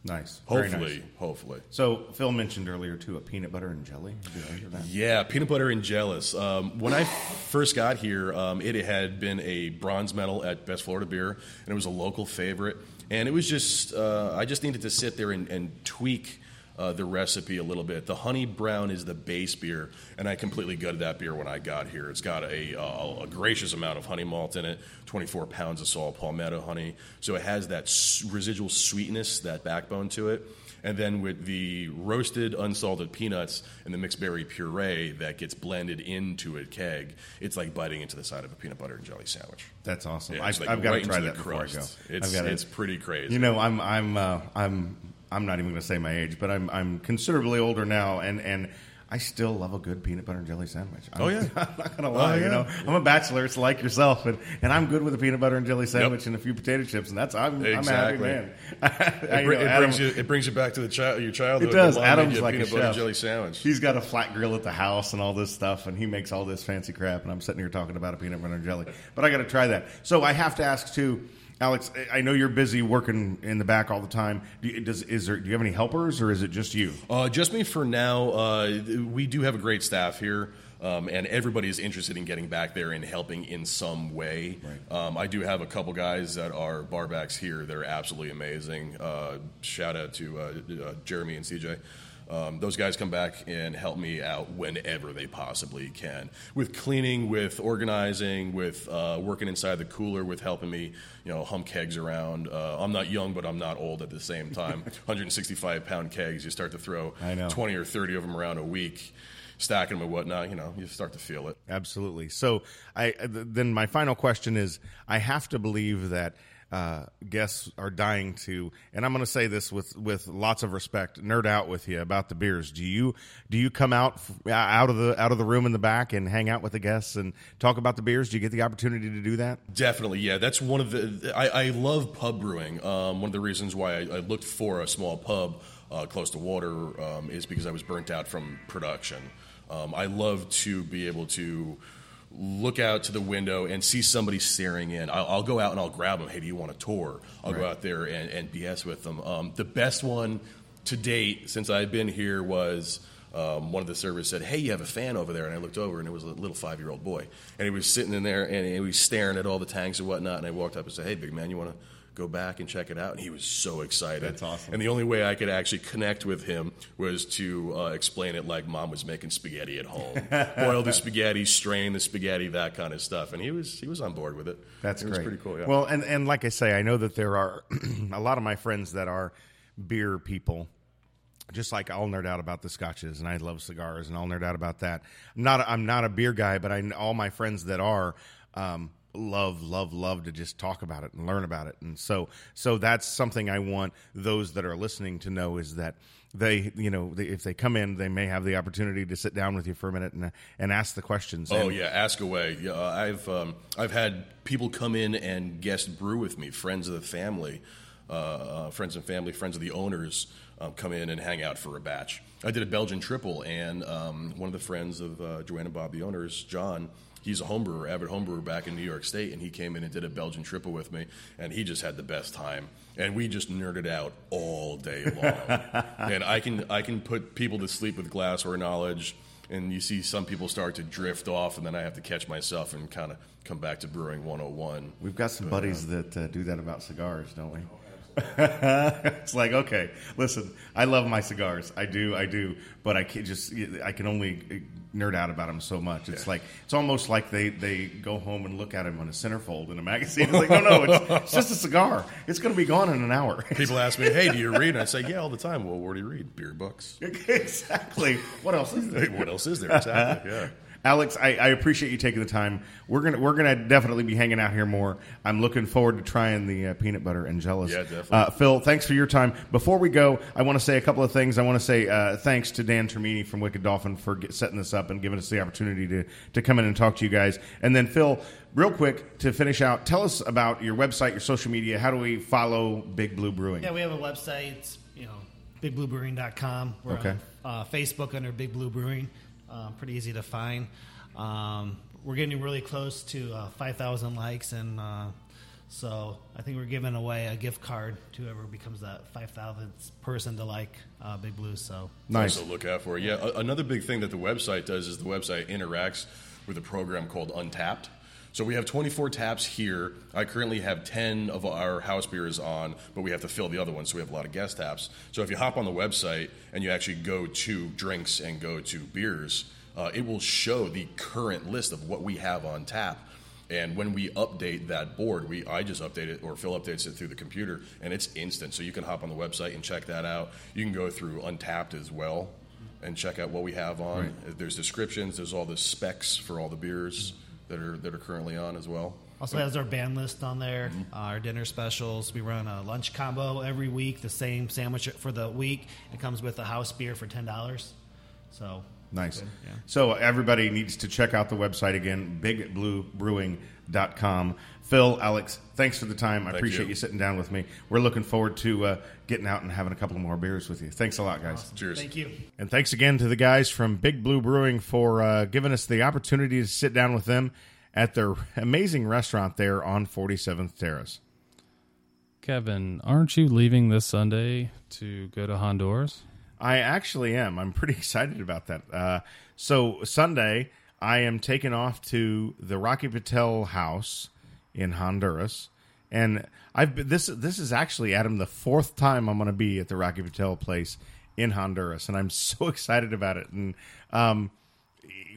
Nice. Hopefully, nice. hopefully. So Phil mentioned earlier too a peanut butter and jelly. Did I hear that? Yeah, peanut butter and jealous. Um, when I first got here, um, it had been a bronze medal at Best Florida Beer, and it was a local favorite. And it was just, uh, I just needed to sit there and, and tweak uh, the recipe a little bit. The honey brown is the base beer, and I completely gutted that beer when I got here. It's got a, uh, a gracious amount of honey malt in it, 24 pounds of saw palmetto honey. So it has that s- residual sweetness, that backbone to it. And then with the roasted unsalted peanuts and the mixed berry puree that gets blended into a keg, it's like biting into the side of a peanut butter and jelly sandwich. That's awesome. Yeah, I, it's like I've got right to try that before I go. It's, I've gotta- it's pretty crazy. You know, I'm I'm uh, I'm I'm not even going to say my age, but I'm I'm considerably older now, and and I still love a good peanut butter and jelly sandwich. I'm, Oh, yeah. I'm not going to oh, lie. Oh, You know, I'm a bachelor. It's like yourself, and, and I'm good with a peanut butter and jelly sandwich and a few potato chips, and that's I'm, Exactly. I'm a happy man. it, br- it brings you, it brings you back to the child your childhood. It does. Your mom made Adam's you a like a peanut butter chef. and jelly sandwich. He's got a flat grill at the house and all this stuff, and he makes all this fancy crap. And I'm sitting here talking about a peanut butter and jelly, but I got to try that. So I have to ask too, Alex. I know you're busy working in the back all the time. Do you, does is there? Do you have any helpers, or is it just you? Uh, just me for now. Uh, we do have a great staff here. Um, and everybody is interested in getting back there and helping in some way. Um, I do have a couple guys that are barbacks here. that are absolutely amazing. Uh, shout out to uh, uh, Jeremy and CJ. Um, those guys come back and help me out whenever they possibly can with cleaning, with organizing, with uh, working inside the cooler, with helping me, you know, hump kegs around. Uh, I'm not young, but I'm not old at the same time. 165 pound kegs, you start to throw I know. 20 or 30 of them around a week, stacking them and whatnot. You know, you start to feel it. Absolutely. So, I th- then my final question is: I have to believe that uh, guests are dying to, and I'm going to say this with with lots of respect, nerd out with you about the beers. Do you do you come out f- out of the out of the room in the back and hang out with the guests and talk about the beers? Do you get the opportunity to do that? Definitely, yeah. That's one of the. I, I love pub brewing. Um, one of the reasons why I, I looked for a small pub uh, close to water um, is because I was burnt out from production. Um, I love to be able to look out to the window and see somebody staring in. I'll, I'll go out and I'll grab them. Hey, do you want a tour? I'll go out there and, and BS with them. Um, the best one to date since I've been here was um, one of the servers said, "Hey, you have a fan over there," and I looked over and it was a little five-year-old boy, and he was sitting in there and he was staring at all the tanks and whatnot. And I walked up and said, "Hey, big man, you want to?" Go back and check it out, and he was so excited. That's awesome. And the only way I could actually connect with him was to uh, explain it like mom was making spaghetti at home, boil the spaghetti, strain the spaghetti, that kind of stuff. And he was he was on board with it. That's it great. pretty cool. Yeah. Well, and and like I say, I know that there are a lot of my friends that are beer people. Just like I'll nerd out about the scotches, and I love cigars, and I'll nerd out about that. I'm not I'm not a beer guy, but I all my friends that are um, love love love to just talk about it and learn about it, and so so that's something I want those that are listening to know is that they you know they, if they come in, they may have the opportunity to sit down with you for a minute and and ask the questions. Oh And- yeah, ask away. Yeah, uh, I've um, I've had people come in and guest brew with me, friends of the family. uh, uh, friends and family, friends of the owners um, come in and hang out for a batch. I did a Belgian triple, and um, one of the friends of uh, Joanne and Bob, the owners, John, he's a homebrewer, avid homebrewer back in New York State, and he came in and did a Belgian triple with me, and he just had the best time. And we just nerded out all day long. and I can I can put people to sleep with glassware knowledge, and you see some people start to drift off, and then I have to catch myself and kind of come back to brewing 101. We've got some buddies that uh, do that about cigars, don't we? it's like okay, listen, I love my cigars, I do, I do, but I can just I can only nerd out about them so much. It's like it's almost like they they go home and look at them on a centerfold in a magazine. It's like no, no, it's, it's just a cigar. It's going to be gone in an hour. People ask me, "Hey, do you read?" And I say, "Yeah, all the time." Well, where do you read? Beer books. exactly. What else is there? what else is there? Exactly. Yeah. Alex, I, I, appreciate you taking the time. We're gonna we're gonna definitely be hanging out here more. I'm looking forward to trying the uh, peanut butter and jealous. Yeah, definitely. Uh, Phil, thanks for your time. Before we go, I want to say a couple of things. I want to say uh, thanks to Dan Termini from Wicked Dolphin for get, setting this up and giving us the opportunity to to come in and talk to you guys. And then Phil, real quick to finish out, tell us about your website, your social media. How do we follow Big Blue Brewing? Yeah, we have a website. It's you know bigbluebrewing.com. We're Okay. on uh, Facebook under Big Blue Brewing. Uh, pretty easy to find. Um, we're getting really close to uh, 5,000 likes, and uh, so I think we're giving away a gift card to whoever becomes that 5,000th person to like uh, Big Blue. So Nice. So look out for it. Yeah. Another big thing that the website does is the website interacts with a program called Untappd. So we have 24 taps here. I currently have 10 of our house beers on, but we have to fill the other ones, so we have a lot of guest taps. So if you hop on the website and you actually go to drinks and go to beers, uh, it will show the current list of what we have on tap. And when we update that board, we I just update it or Phil updates it through the computer, and it's instant. So you can hop on the website and check that out. You can go through Untappd as well and check out what we have on. There's descriptions. There's all the specs for all the beers that are that are currently on as well. Also has our band list on there, Mm-hmm. our dinner specials. We run a lunch combo every week, the same sandwich for the week. It comes with a house beer for ten dollars. So Nice. Yeah. So everybody needs to check out the website again, bigbluebrewing.com. Phil, Alex, thanks for the time. I Thank appreciate you. you. sitting down with me. We're looking forward to uh, getting out and having a couple more beers with you. Thanks a lot, guys. Cheers. thank you. And thanks again to the guys from Big Blue Brewing for uh, giving us the opportunity to sit down with them at their amazing restaurant there on 47th Terrace. Kevin, aren't you leaving this Sunday to go to Honduras? I actually am. I'm pretty excited about that. Uh, so Sunday, I am taken off to the Rocky Patel house in Honduras, and I've been, this. This is actually Adam the fourth time I'm going to be at the Rocky Patel place in Honduras, and I'm so excited about it. And um,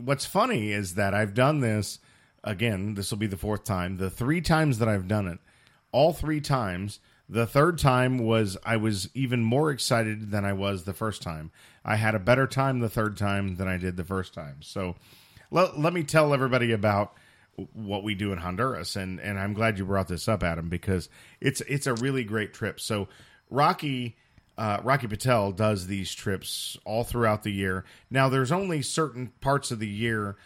what's funny is that I've done this again. This will be the fourth time. The three times that I've done it, all three times. The third time was I was even more excited than I was the first time. I had a better time the third time than I did the first time. So let, let me tell everybody about what we do in Honduras and and I'm glad you brought this up Adam because it's it's a really great trip. So Rocky uh, Rocky Patel does these trips all throughout the year. Now, there's only certain parts of the year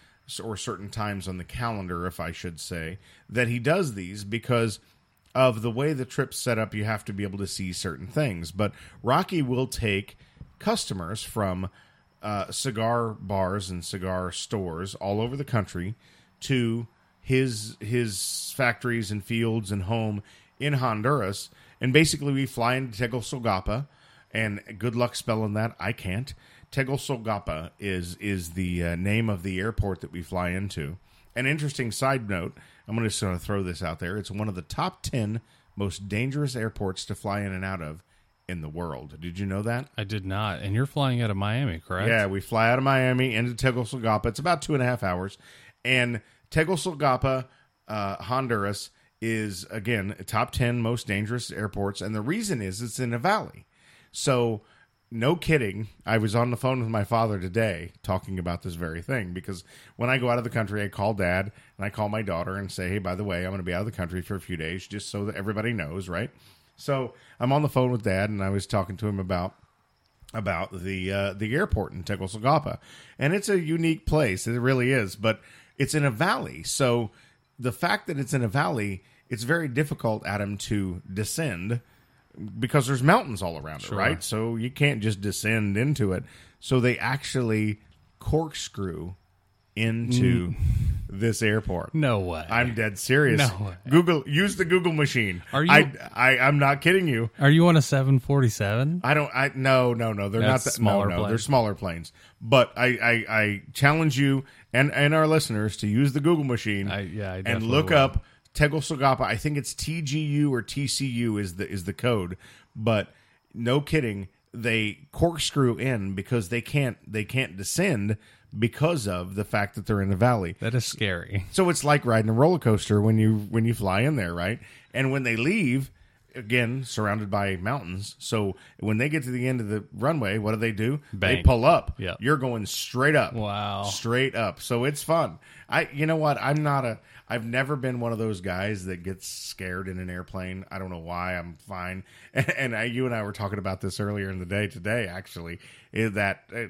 or certain times on the calendar, if I should say, that he does these because of the way the trip's set up. You have to be able to see certain things. But Rocky will take customers from uh, cigar bars and cigar stores all over the country to his his factories and fields and home in Honduras. And basically, we fly into Tegucigalpa, and good luck spelling that. I can't. Tegucigalpa is is the uh, name of the airport that we fly into. An interesting side note. I'm just going to throw this out there. It's one of the top ten most dangerous airports to fly in and out of in the world. Did you know that? I did not. And you're flying out of Miami, correct? Yeah, we fly out of Miami into Tegucigalpa. It's about two and a half hours, and Tegucigalpa, uh, Honduras, is again top ten most dangerous airports, and the reason is it's in a valley. So, no kidding, I was on the phone with my father today talking about this very thing because when I go out of the country, I call dad and I call my daughter and say, "Hey, by the way, I'm going to be out of the country for a few days, just so that everybody knows, right?" So I'm on the phone with dad, and I was talking to him about about the uh, the airport in Tegucigalpa, and it's a unique place. It really is, but it's in a valley. So the fact that it's in a valley, it's very difficult, Adam, to descend because there's mountains all around Sure. it, right? So you can't just descend into it. So they actually corkscrew into this airport. No way. I'm dead serious. No way. Google use the Google machine. Are you- I, I I'm not kidding you. Are you on a 747? I don't. I no no no. They're That's not that, smaller no no. They're smaller planes. But I, I I challenge you and and our listeners to use the Google machine. I- yeah, I and look will. up Tegucigalpa. I think it's TGU or TCU is the is the code. But no kidding, they corkscrew in because they can't they can't descend because of the fact that they're in the valley. That is scary. So it's like riding a roller coaster when you when you fly in there, right? And when they leave, again surrounded by mountains. So when they get to the end of the runway, what do they do? They pull up. Yep. You're going straight up. Wow. Straight up. So it's fun. I you know what? I'm not a I've never been one of those guys that gets scared in an airplane. I don't know why. I'm fine. And, and I, you and I were talking about this earlier in the day today actually. Is that uh, uh,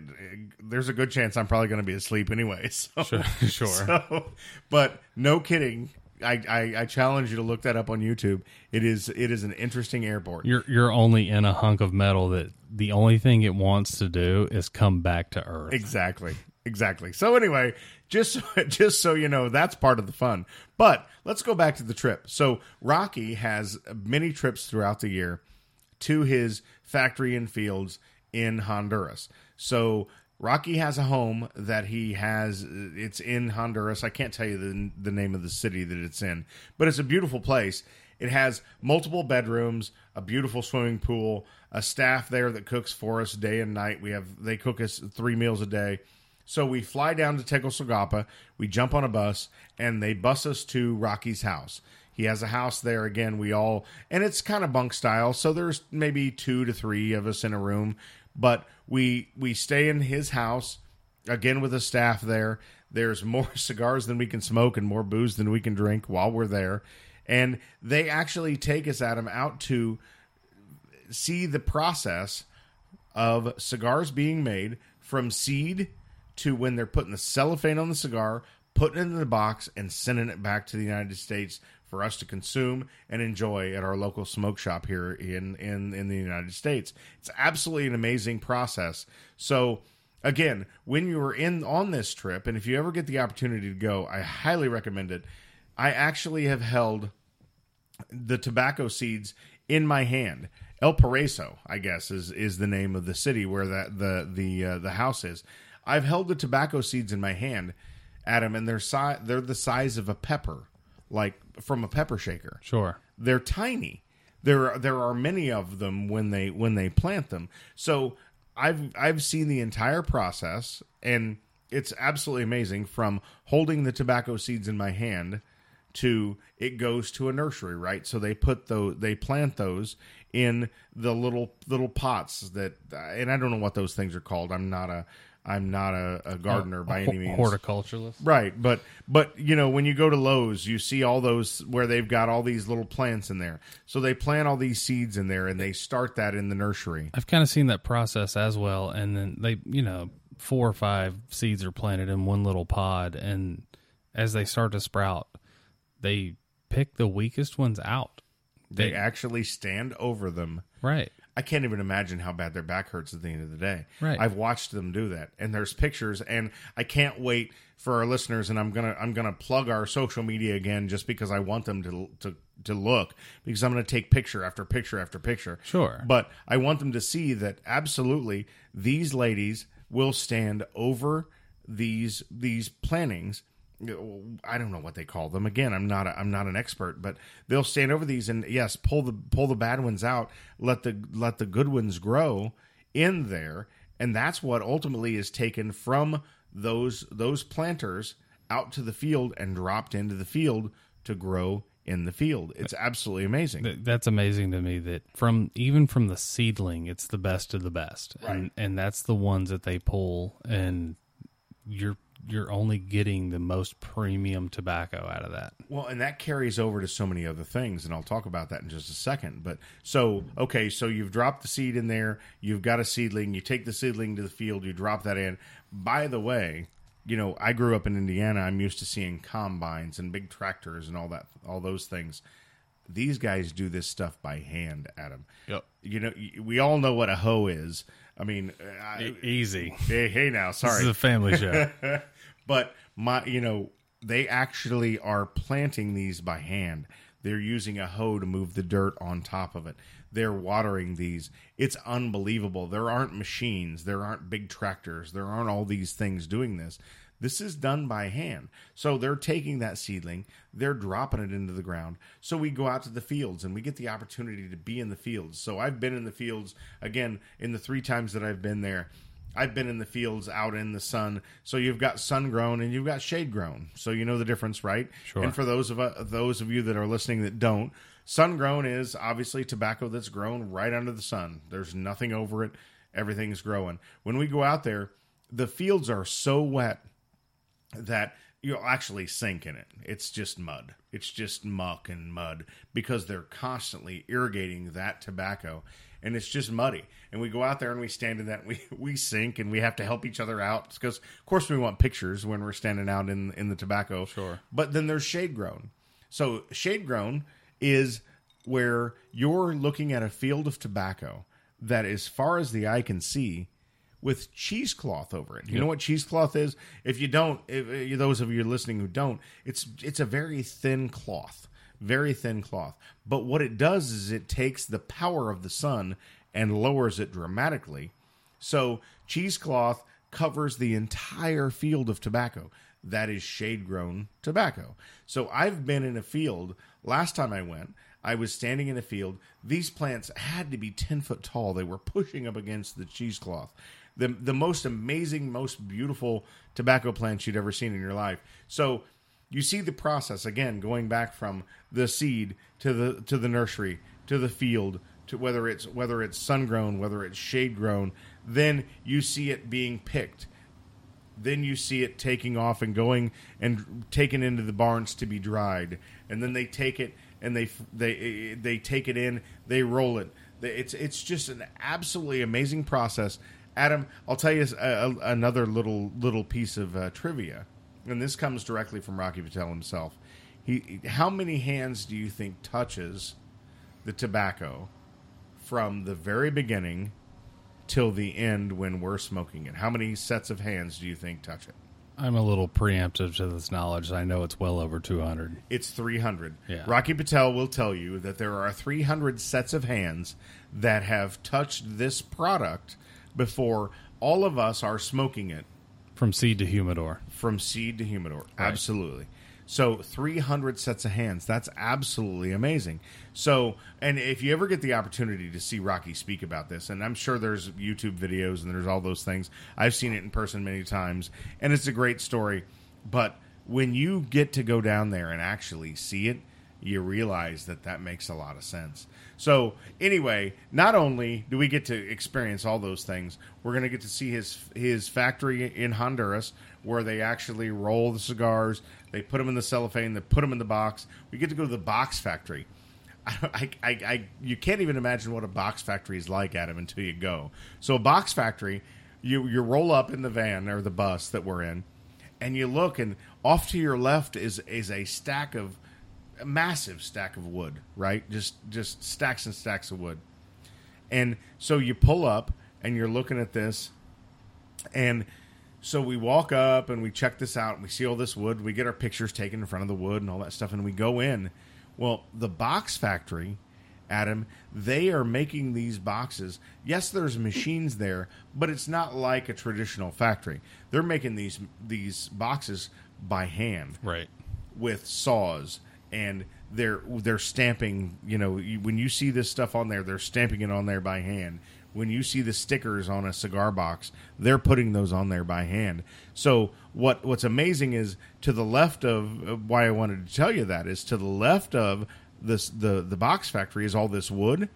there's a good chance I'm probably going to be asleep anyway. So, Sure, sure. so, but no kidding. I, I, I challenge you to look that up on YouTube. It is it is an interesting airport. You're you're only in a hunk of metal that the only thing it wants to do is come back to Earth. Exactly. Exactly. So anyway, just so, just so you know, that's part of the fun. But let's go back to the trip. So Rocky has many trips throughout the year to his factory and fields in Honduras. So Rocky has a home that he has. It's in Honduras. I can't tell you the the name of the city that it's in, but it's a beautiful place. It has multiple bedrooms, a beautiful swimming pool, a staff there that cooks for us day and night. We have they cook us three meals a day. So we fly down to Tegucigalpa, we jump on a bus, and they bus us to Rocky's house. He has a house there again. We all, and it's kind of bunk style. So there's maybe two to three of us in a room, but we we stay in his house again with a staff there. There's more cigars than we can smoke and more booze than we can drink while we're there. And they actually take us, Adam, out to see the process of cigars being made from seed to when they're putting the cellophane on the cigar, putting it in the box, and sending it back to the United States for us to consume and enjoy at our local smoke shop here in in in the United States. It's absolutely an amazing process. So again, when you are in on this trip, and if you ever get the opportunity to go, I highly recommend it. I actually have held the tobacco seeds in my hand. El Paraiso, I guess, is is the name of the city where that the the uh, the house is. I've held the tobacco seeds in my hand, Adam, and they're si- they're the size of a pepper, like from a pepper shaker. Sure. They're tiny. There there are many of them when they when they plant them. So I've I've seen the entire process and it's absolutely amazing from holding the tobacco seeds in my hand to it goes to a nursery, right? So they put those they plant those in the little little pots that and I don't know what those things are called. I'm not a I'm not a, a gardener by any means. Horticulturalist. Right, but but you know when you go to Lowe's, you see all those where they've got all these little plants in there. So they plant all these seeds in there, and they start that in the nursery. I've kind of seen that process as well, and then they, you know, four or five seeds are planted in one little pod, and as they start to sprout, they pick the weakest ones out. They actually stand over them. Right. I can't even imagine how bad their back hurts at the end of the day. Right. I've watched them do that, and there's pictures, and I can't wait for our listeners. And I'm gonna I'm gonna plug our social media again, just because I want them to to to look, because I'm gonna take picture after picture after picture. Sure. but I want them to see that absolutely these ladies will stand over these these plantings. I don't know what they call them. Again, I'm not a, I'm not an expert, but they'll stand over these and yes, pull the pull the bad ones out, let the let the good ones grow in there, and that's what ultimately is taken from those those planters out to the field and dropped into the field to grow in the field. It's absolutely amazing. That's amazing to me that from even from the seedling, it's the best of the best, and and that's the ones that they pull, and you're you're only getting the most premium tobacco out of that. Well, and that carries over to so many other things, and I'll talk about that in just a second. But so, okay, so you've dropped the seed in there, you've got a seedling, you take the seedling to the field, you drop that in. By the way, you know, I grew up in Indiana. I'm used to seeing combines and big tractors and all that, all those things. these guys do this stuff by hand, Adam. Yep. You know, we all know what a hoe is. I mean, I, E- easy. hey, hey now, This sorry. is a family show. but my you know they actually are planting these by hand. They're using a hoe to move the dirt on top of it. They're watering these. It's unbelievable. There aren't machines. There aren't big tractors. There aren't all these things doing this. This is done by hand. So they're taking that seedling. They're dropping it into the ground. So we go out to the fields and we get the opportunity to be in the fields. So i've been in the fields again in the three times that i've been there I've been in the fields out in the sun. So you've got sun grown and you've got shade grown. So you know the difference, right? Sure. And for those of uh, those of you that are listening that don't, sun grown is obviously tobacco that's grown right under the sun. There's nothing over it. Everything's growing. When we go out there, the fields are so wet that you'll actually sink in it. It's just mud. It's just muck and mud because they're constantly irrigating that tobacco and it's just muddy. And we go out there and we stand in that we we sink and we have to help each other out because of course we want pictures when we're standing out in in the tobacco. Sure. But then there's shade grown. So shade grown is where you're looking at a field of tobacco that as far as the eye can see with cheesecloth over it. You know what cheesecloth is? If you don't, if, if those of you listening who don't, it's it's a very thin cloth, very thin cloth. But what it does is it takes the power of the sun and lowers it dramatically. So cheesecloth covers the entire field of tobacco. That is shade grown tobacco. So I've been in a field. Last time I went, I was standing in a field. These plants had to be 10 foot tall. They were pushing up against the cheesecloth. The, the most amazing, most beautiful tobacco plants you'd ever seen in your life. So you see the process again going back from the seed to the to the nursery to the field to whether it's whether it's sun grown whether it's shade grown then you see it being picked. Then you see it taking off and going and taken into the barns to be dried. And then they take it and they they they take it in they roll it. It's it's just an absolutely amazing process. Adam i'll tell you a, a, another little little piece of uh, trivia and this comes directly from rocky patel himself he how many hands do you think touches the tobacco from the very beginning till the end when we're smoking it. How many sets of hands do you think touch it? I'm a little preemptive to this knowledge. I know it's well over 200. It's 300. Yeah. Rocky Patel will tell you that there are 300 sets of hands that have touched this product before all of us are smoking it From seed to humidor. from seed to humidor. Absolutely. So 300 sets of hands. That's absolutely amazing. So, and if you ever get the opportunity to see Rocky speak about this, and I'm sure there's YouTube videos and there's all those things. I've seen it in person many times, and it's a great story. But when you get to go down there and actually see it, you realize that that makes a lot of sense. So, anyway, not only do we get to experience all those things, we're going to get to see his his factory in Honduras where they actually roll the cigars, they put them in the cellophane, they put them in the box. We get to go to the box factory. I, I, I, you can't even imagine what a box factory is like, Adam, until you go. So, a box factory, you you roll up in the van or the bus that we're in, and you look, and off to your left is is a stack of a massive stack of wood, right? Just just stacks and stacks of wood. And so you pull up and you're looking at this and so we walk up and we check this out and we see all this wood, we get our pictures taken in front of the wood and all that stuff and we go in. Well, the box factory Adam, they are making these boxes. Yes, there's machines there, but it's not like a traditional factory. They're making these these boxes by hand Right. with saws and they're they're stamping you know when you see this stuff on there they're stamping it on there by hand when you see the stickers on a cigar box they're putting those on there by hand so what what's amazing is to the left of of why I wanted to tell you that is to the left of this the the box factory is all this wood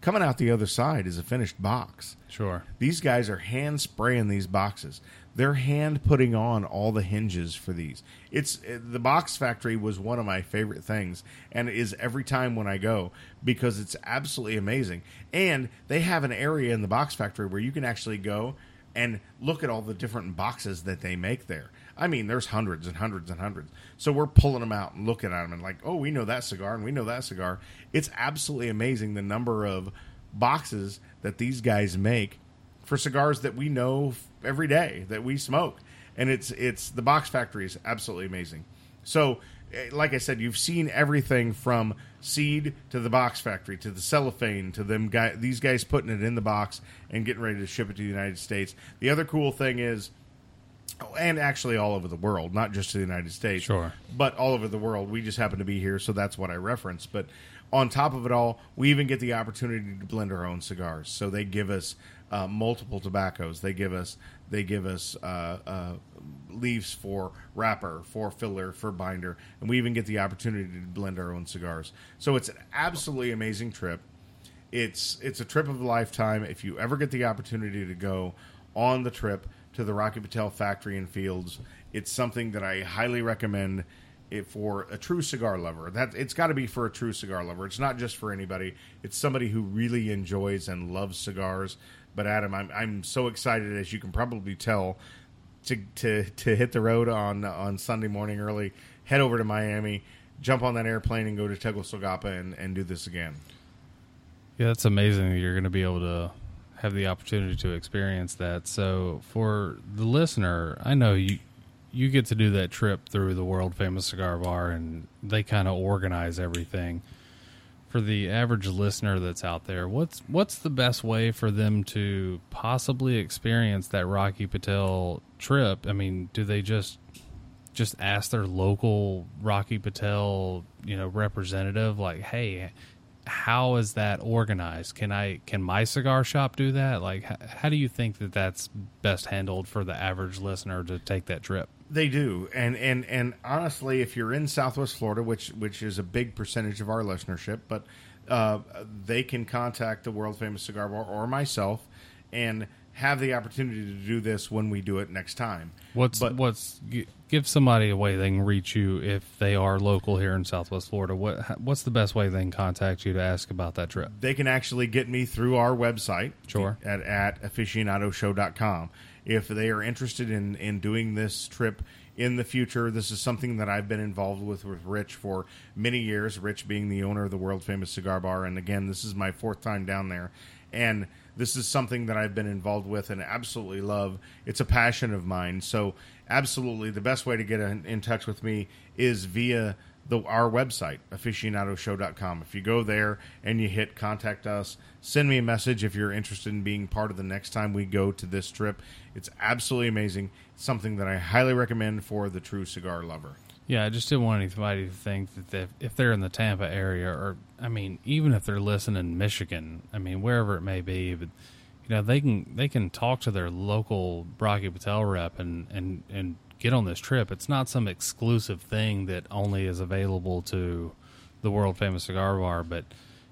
coming out the other side is a finished box Sure. these guys are hand spraying these boxes. They're hand putting on all the hinges for these. It's eh, the box factory was one of my favorite things, and is every time when I go because it's absolutely amazing. And they have an area in the box factory where you can actually go and look at all the different boxes that they make there. I mean, there's hundreds and hundreds and hundreds. So we're pulling them out and looking at them and like, oh, we know that cigar and we know that cigar. It's absolutely amazing the number of boxes that these guys make for cigars that we know every day that we smoke, and it's it's the box factory is absolutely amazing. So, eh, like I said, you've seen everything from seed to the box factory to the cellophane to them guy these guys putting it in the box and getting ready to ship it to the United States. The other cool thing is oh, and actually all over the world, not just to the United States. Sure. But all over the world. We just happen to be here, so that's what I reference. But on top of it all, we even get the opportunity to blend our own cigars. So they give us uh, multiple tobaccos. They give us they give us uh, uh, leaves for wrapper, for filler, for binder, and we even get the opportunity to blend our own cigars. So it's an absolutely amazing trip. It's it's a trip of a lifetime. If you ever get the opportunity to go on the trip to the Rocky Patel factory and fields, it's something that I highly recommend it for a true cigar lover. That it's got to be for a true cigar lover. It's not just for anybody. It's somebody who really enjoys and loves cigars. But Adam, I'm I'm so excited as you can probably tell to to to hit the road on on Sunday morning early, head over to Miami, jump on that airplane and go to Tegucigalpa and and do this again. Yeah, that's amazing you're going to be able to have the opportunity to experience that. So, for the listener, I know you you get to do that trip through the world famous cigar bar, and they kind of organize everything. For the average listener that's out there, what's what's the best way for them to possibly experience that Rocky Patel trip? I mean, do they just just ask their local Rocky Patel, you know, representative, like, "Hey, how is that organized? Can I can my cigar shop do that? Like, h- how do you think that that's best handled for the average listener to take that trip? They do, and and and honestly, if you're in Southwest Florida, which which is a big percentage of our listenership, but uh, they can contact the world famous cigar bar or myself, and have the opportunity to do this when we do it next time. What's But- what's give somebody a way they can reach you if they are local here in Southwest Florida? What what's the best way they can contact you to ask about that trip? they can actually get me through our website Sure. at, at aficionadoshow.com if they are interested in, in doing this trip in the future this is something that i've been involved with with rich for many years rich being the owner of the world famous cigar bar. And again this is my fourth time down there. And this is something that i've been involved with and absolutely love. It's a passion of mine. So absolutely the best way to get in, in touch with me is via the our website aficionadoshow.com if you go there and you hit contact us send me a message if you're interested in being part of the next time we go to this trip. It's absolutely amazing. Something that i highly recommend for the true cigar lover. Yeah, I just didn't want anybody to think that they, if they're in the Tampa area, or I mean, even if they're listening in Michigan, I mean, wherever it may be, but you know, they can they can talk to their local Rocky Patel rep and and and get on this trip. It's not some exclusive thing that only is available to the world famous cigar bar, but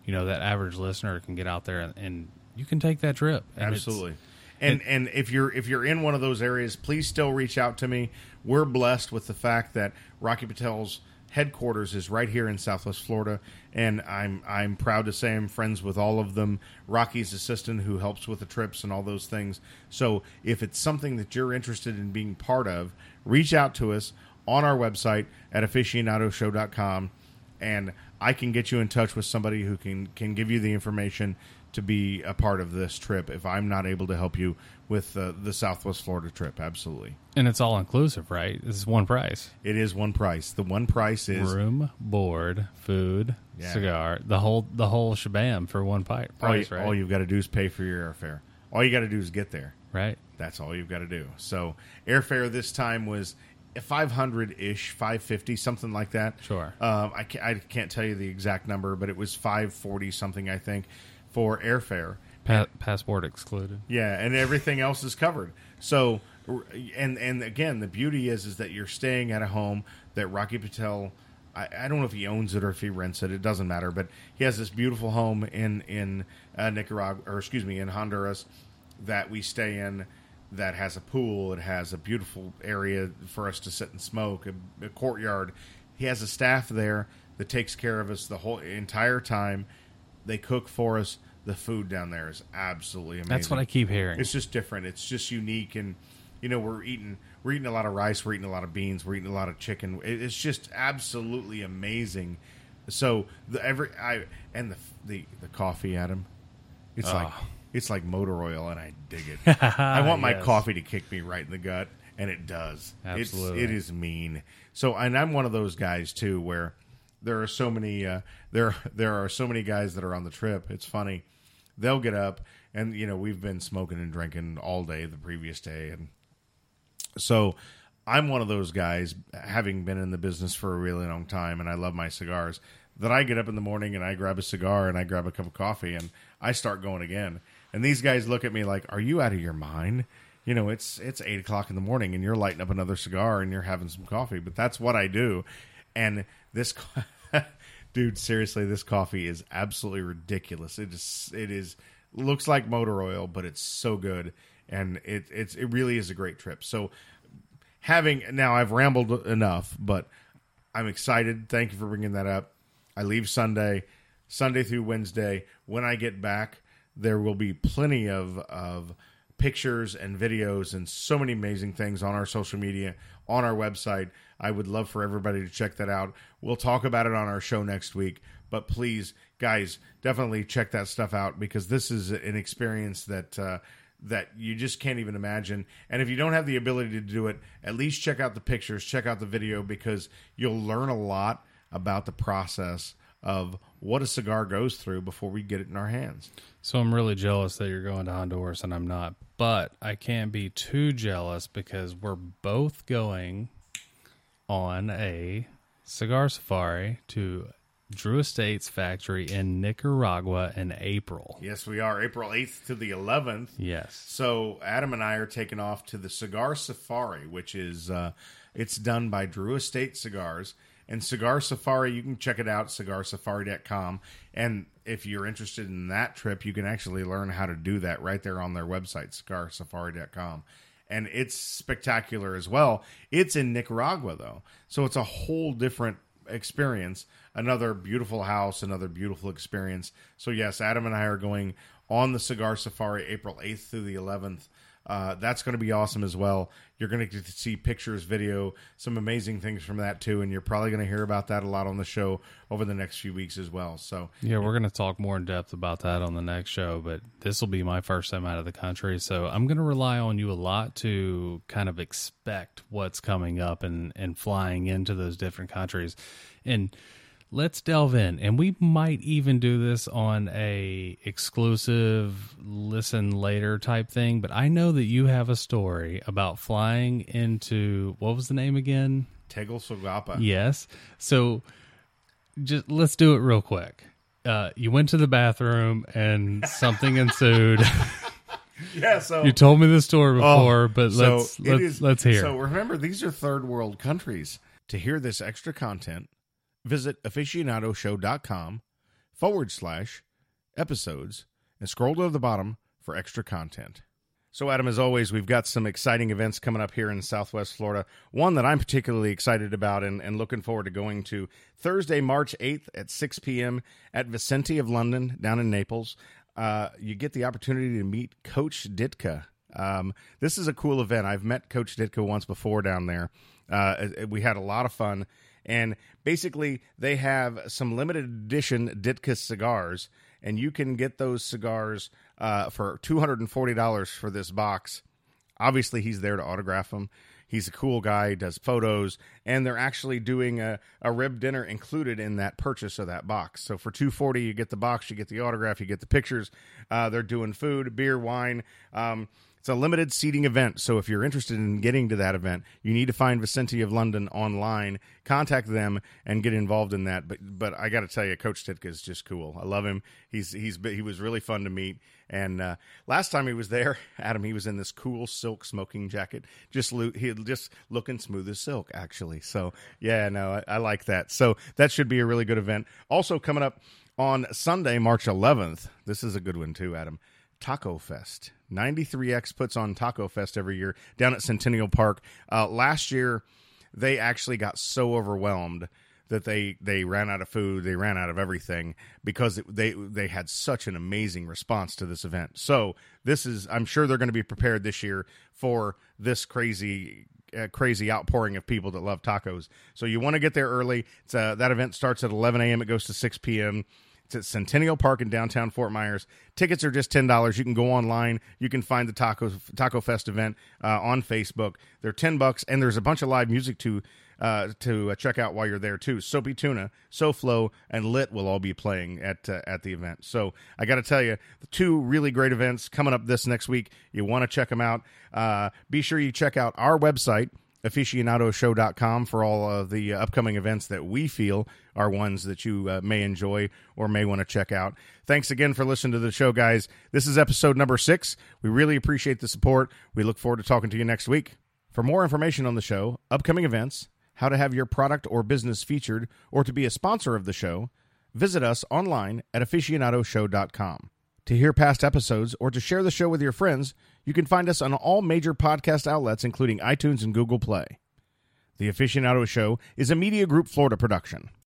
you know, that average listener can get out there and, and you can take that trip. And absolutely and and if you're if you're in one of those areas please still reach out to me we're blessed with the fact that rocky patel's headquarters is right here in southwest florida and i'm i'm proud to say i'm friends with all of them. Rocky's assistant who helps with the trips and all those things. So if it's something that you're interested in being part of reach out to us on our website at aficionadoshow.com and I can get you in touch with somebody who can can give you the information to be a part of this trip if I'm not able to help you with uh, the Southwest Florida trip. Absolutely, and it's all inclusive, right? This is one price. it is one price. The one price is room, board, food, Yeah. cigar, the whole the whole shabam for one pi- all, you, price, right? all you've got to do is pay for your airfare. All you got to do is get there. right. That's all you've got to do. So airfare this time was 500 ish, 550, something like that. Sure. Um, I, can't, I can't tell you the exact number, but it was 540 something, I think, for airfare. Pa- passport excluded. Yeah, and everything else is covered. So, and and again, the beauty is is that you're staying at a home that Rocky Patel. I, I don't know if he owns it or if he rents it. It doesn't matter. But he has this beautiful home in in uh, Nicaragua, or excuse me, in Honduras, that we stay in. That has a pool. It has a beautiful area for us to sit and smoke. A, a courtyard. He has a staff there that takes care of us the whole entire time. They cook for us. The food down there is absolutely amazing. That's what I keep hearing. It's just different. It's just unique, and you know, we're eating we're eating a lot of rice, we're eating a lot of beans, we're eating a lot of chicken. It's just absolutely amazing. So the every I and the the the coffee, Adam. It's like ah. it's like motor oil, and I dig it. I want my Yes. coffee to kick me right in the gut, and it does. Absolutely. it's, it is mean. So, and I'm one of those guys too, where there are so many uh, there there are so many guys that are on the trip. It's funny. They'll get up, and you know we've been smoking and drinking all day the previous day, and so I'm one of those guys, having been in the business for a really long time, and I love my cigars. That I get up in the morning and I grab a cigar and I grab a cup of coffee and I start going again. And these guys look at me like, "Are you out of your mind?" You know, it's it's eight o'clock in the morning and you're lighting up another cigar and you're having some coffee. But that's what I do. And this, dude, seriously, this coffee is absolutely ridiculous. It is it is looks like motor oil, but it's so good, and it it's it really is a great trip. So having now I've rambled enough, but I'm excited. Thank you for bringing that up. I leave Sunday, Sunday through Wednesday. When I get back, there will be plenty of of pictures and videos and so many amazing things on our social media, on our website. I would love for everybody to check that out. We'll talk about it on our show next week, but please, guys, definitely check that stuff out because this is an experience that uh, that you just can't even imagine. And if you don't have the ability to do it, at least check out the pictures, check out the video because you'll learn a lot about the process of what a cigar goes through before we get it in our hands. So I'm really jealous that you're going to Honduras and I'm not. But I can't be too jealous because we're both going on a cigar safari to Drew Estates factory in Nicaragua in April. Yes, we are April 8th to the 11th. Yes. So Adam and I are taking off to the Cigar Safari, which is uh, it's done by Drew Estate Cigars. And Cigar Safari, you can check it out, cigarsafari.com. And if you're interested in that trip, you can actually learn how to do that right there on their website, cigarsafari.com. And it's spectacular as well. It's in Nicaragua, though. So it's a whole different experience. Another beautiful house, another beautiful experience. So, yes, Adam and I are going on the Cigar Safari April 8th through the 11th. Uh, that's going to be awesome as well. You're going to get to see pictures, video, some amazing things from that too, and you're probably going to hear about that a lot on the show over the next few weeks as well. So, Yeah, we're going to talk more in depth about that on the next show, but this will be my first time out of the country. So I'm going to rely on you a lot to kind of expect what's coming up and, and flying into those different countries. And let's delve in. And we might even do this on a exclusive listen later type thing, but I know that you have a story about flying into what was the name again? Tegucigalpa. Yes. So just let's do it real quick. Uh, you went to the bathroom and something ensued. Yeah, so you told me this story before, but let's it let's, is- let's hear. So remember, these are third world countries. To hear this extra content, visit aficionadoshow.com forward slash episodes and scroll to the bottom for extra content. So, Adam, as always, we've got some exciting events coming up here in Southwest Florida. One that I'm particularly excited about and, and looking forward to going to Thursday, March 8th at 6 p.m. at Vicente of London down in Naples. Uh, you get the opportunity to meet Coach Ditka. Um, this is a cool event. I've met Coach Ditka once before down there. Uh, we had a lot of fun. And basically, they have some limited edition Ditka cigars, and you can get those cigars uh, for $240 for this box. Obviously, he's there to autograph them. He's a cool guy, does photos, and they're actually doing a, a rib dinner included in that purchase of that box. So for 240 you get the box, you get the autograph, you get the pictures. Uh, they're doing food, beer, wine. Um, it's a limited seating event, so if you're interested in getting to that event, you need to find Vicente of London online, contact them, and get involved in that. But but I got to tell you, Coach Ditka is just cool. I love him. He's he's he was really fun to meet. And uh, last time he was there, Adam, he was in this cool silk smoking jacket, just lo- he just looking smooth as silk, actually. So yeah, no, I, I like that. So that should be a really good event. Also coming up on Sunday, March 11th. This is a good one too, Adam. Taco Fest. 93X puts on Taco Fest every year down at Centennial Park. Uh, last year, they actually got so overwhelmed that they they ran out of food, they ran out of everything because they they had such an amazing response to this event. So this is, I'm sure they're going to be prepared this year for this crazy. Uh, crazy outpouring of people that love tacos. So you want to get there early. It's, uh, that event starts at 11 a.m. It goes to 6 p.m. It's at Centennial Park in downtown Fort Myers. Tickets are just ten dollars. You can go online. You can find the Taco Taco Fest event uh, on Facebook. They're ten bucks, and there's a bunch of live music to uh, to uh, check out while you're there too. Soapy Tuna, SoFlo, and Lit will all be playing at uh, at the event. So I got to tell you, the two really great events coming up this next week. You want to check them out. Uh, be sure you check out our website aficionadoshow.com for all of the upcoming events that we feel are ones that you uh, may enjoy or may want to check out. Thanks again for listening to the show, guys. This is episode number six. We really appreciate the support. We look forward to talking to you next week. For more information on the show, upcoming events, how to have your product or business featured, or to be a sponsor of the show, visit us online at aficionadoshow.com. To hear past episodes or to share the show with your friends, you can find us on all major podcast outlets, including iTunes and Google Play. The Aficionado Show is a Media Group Florida production.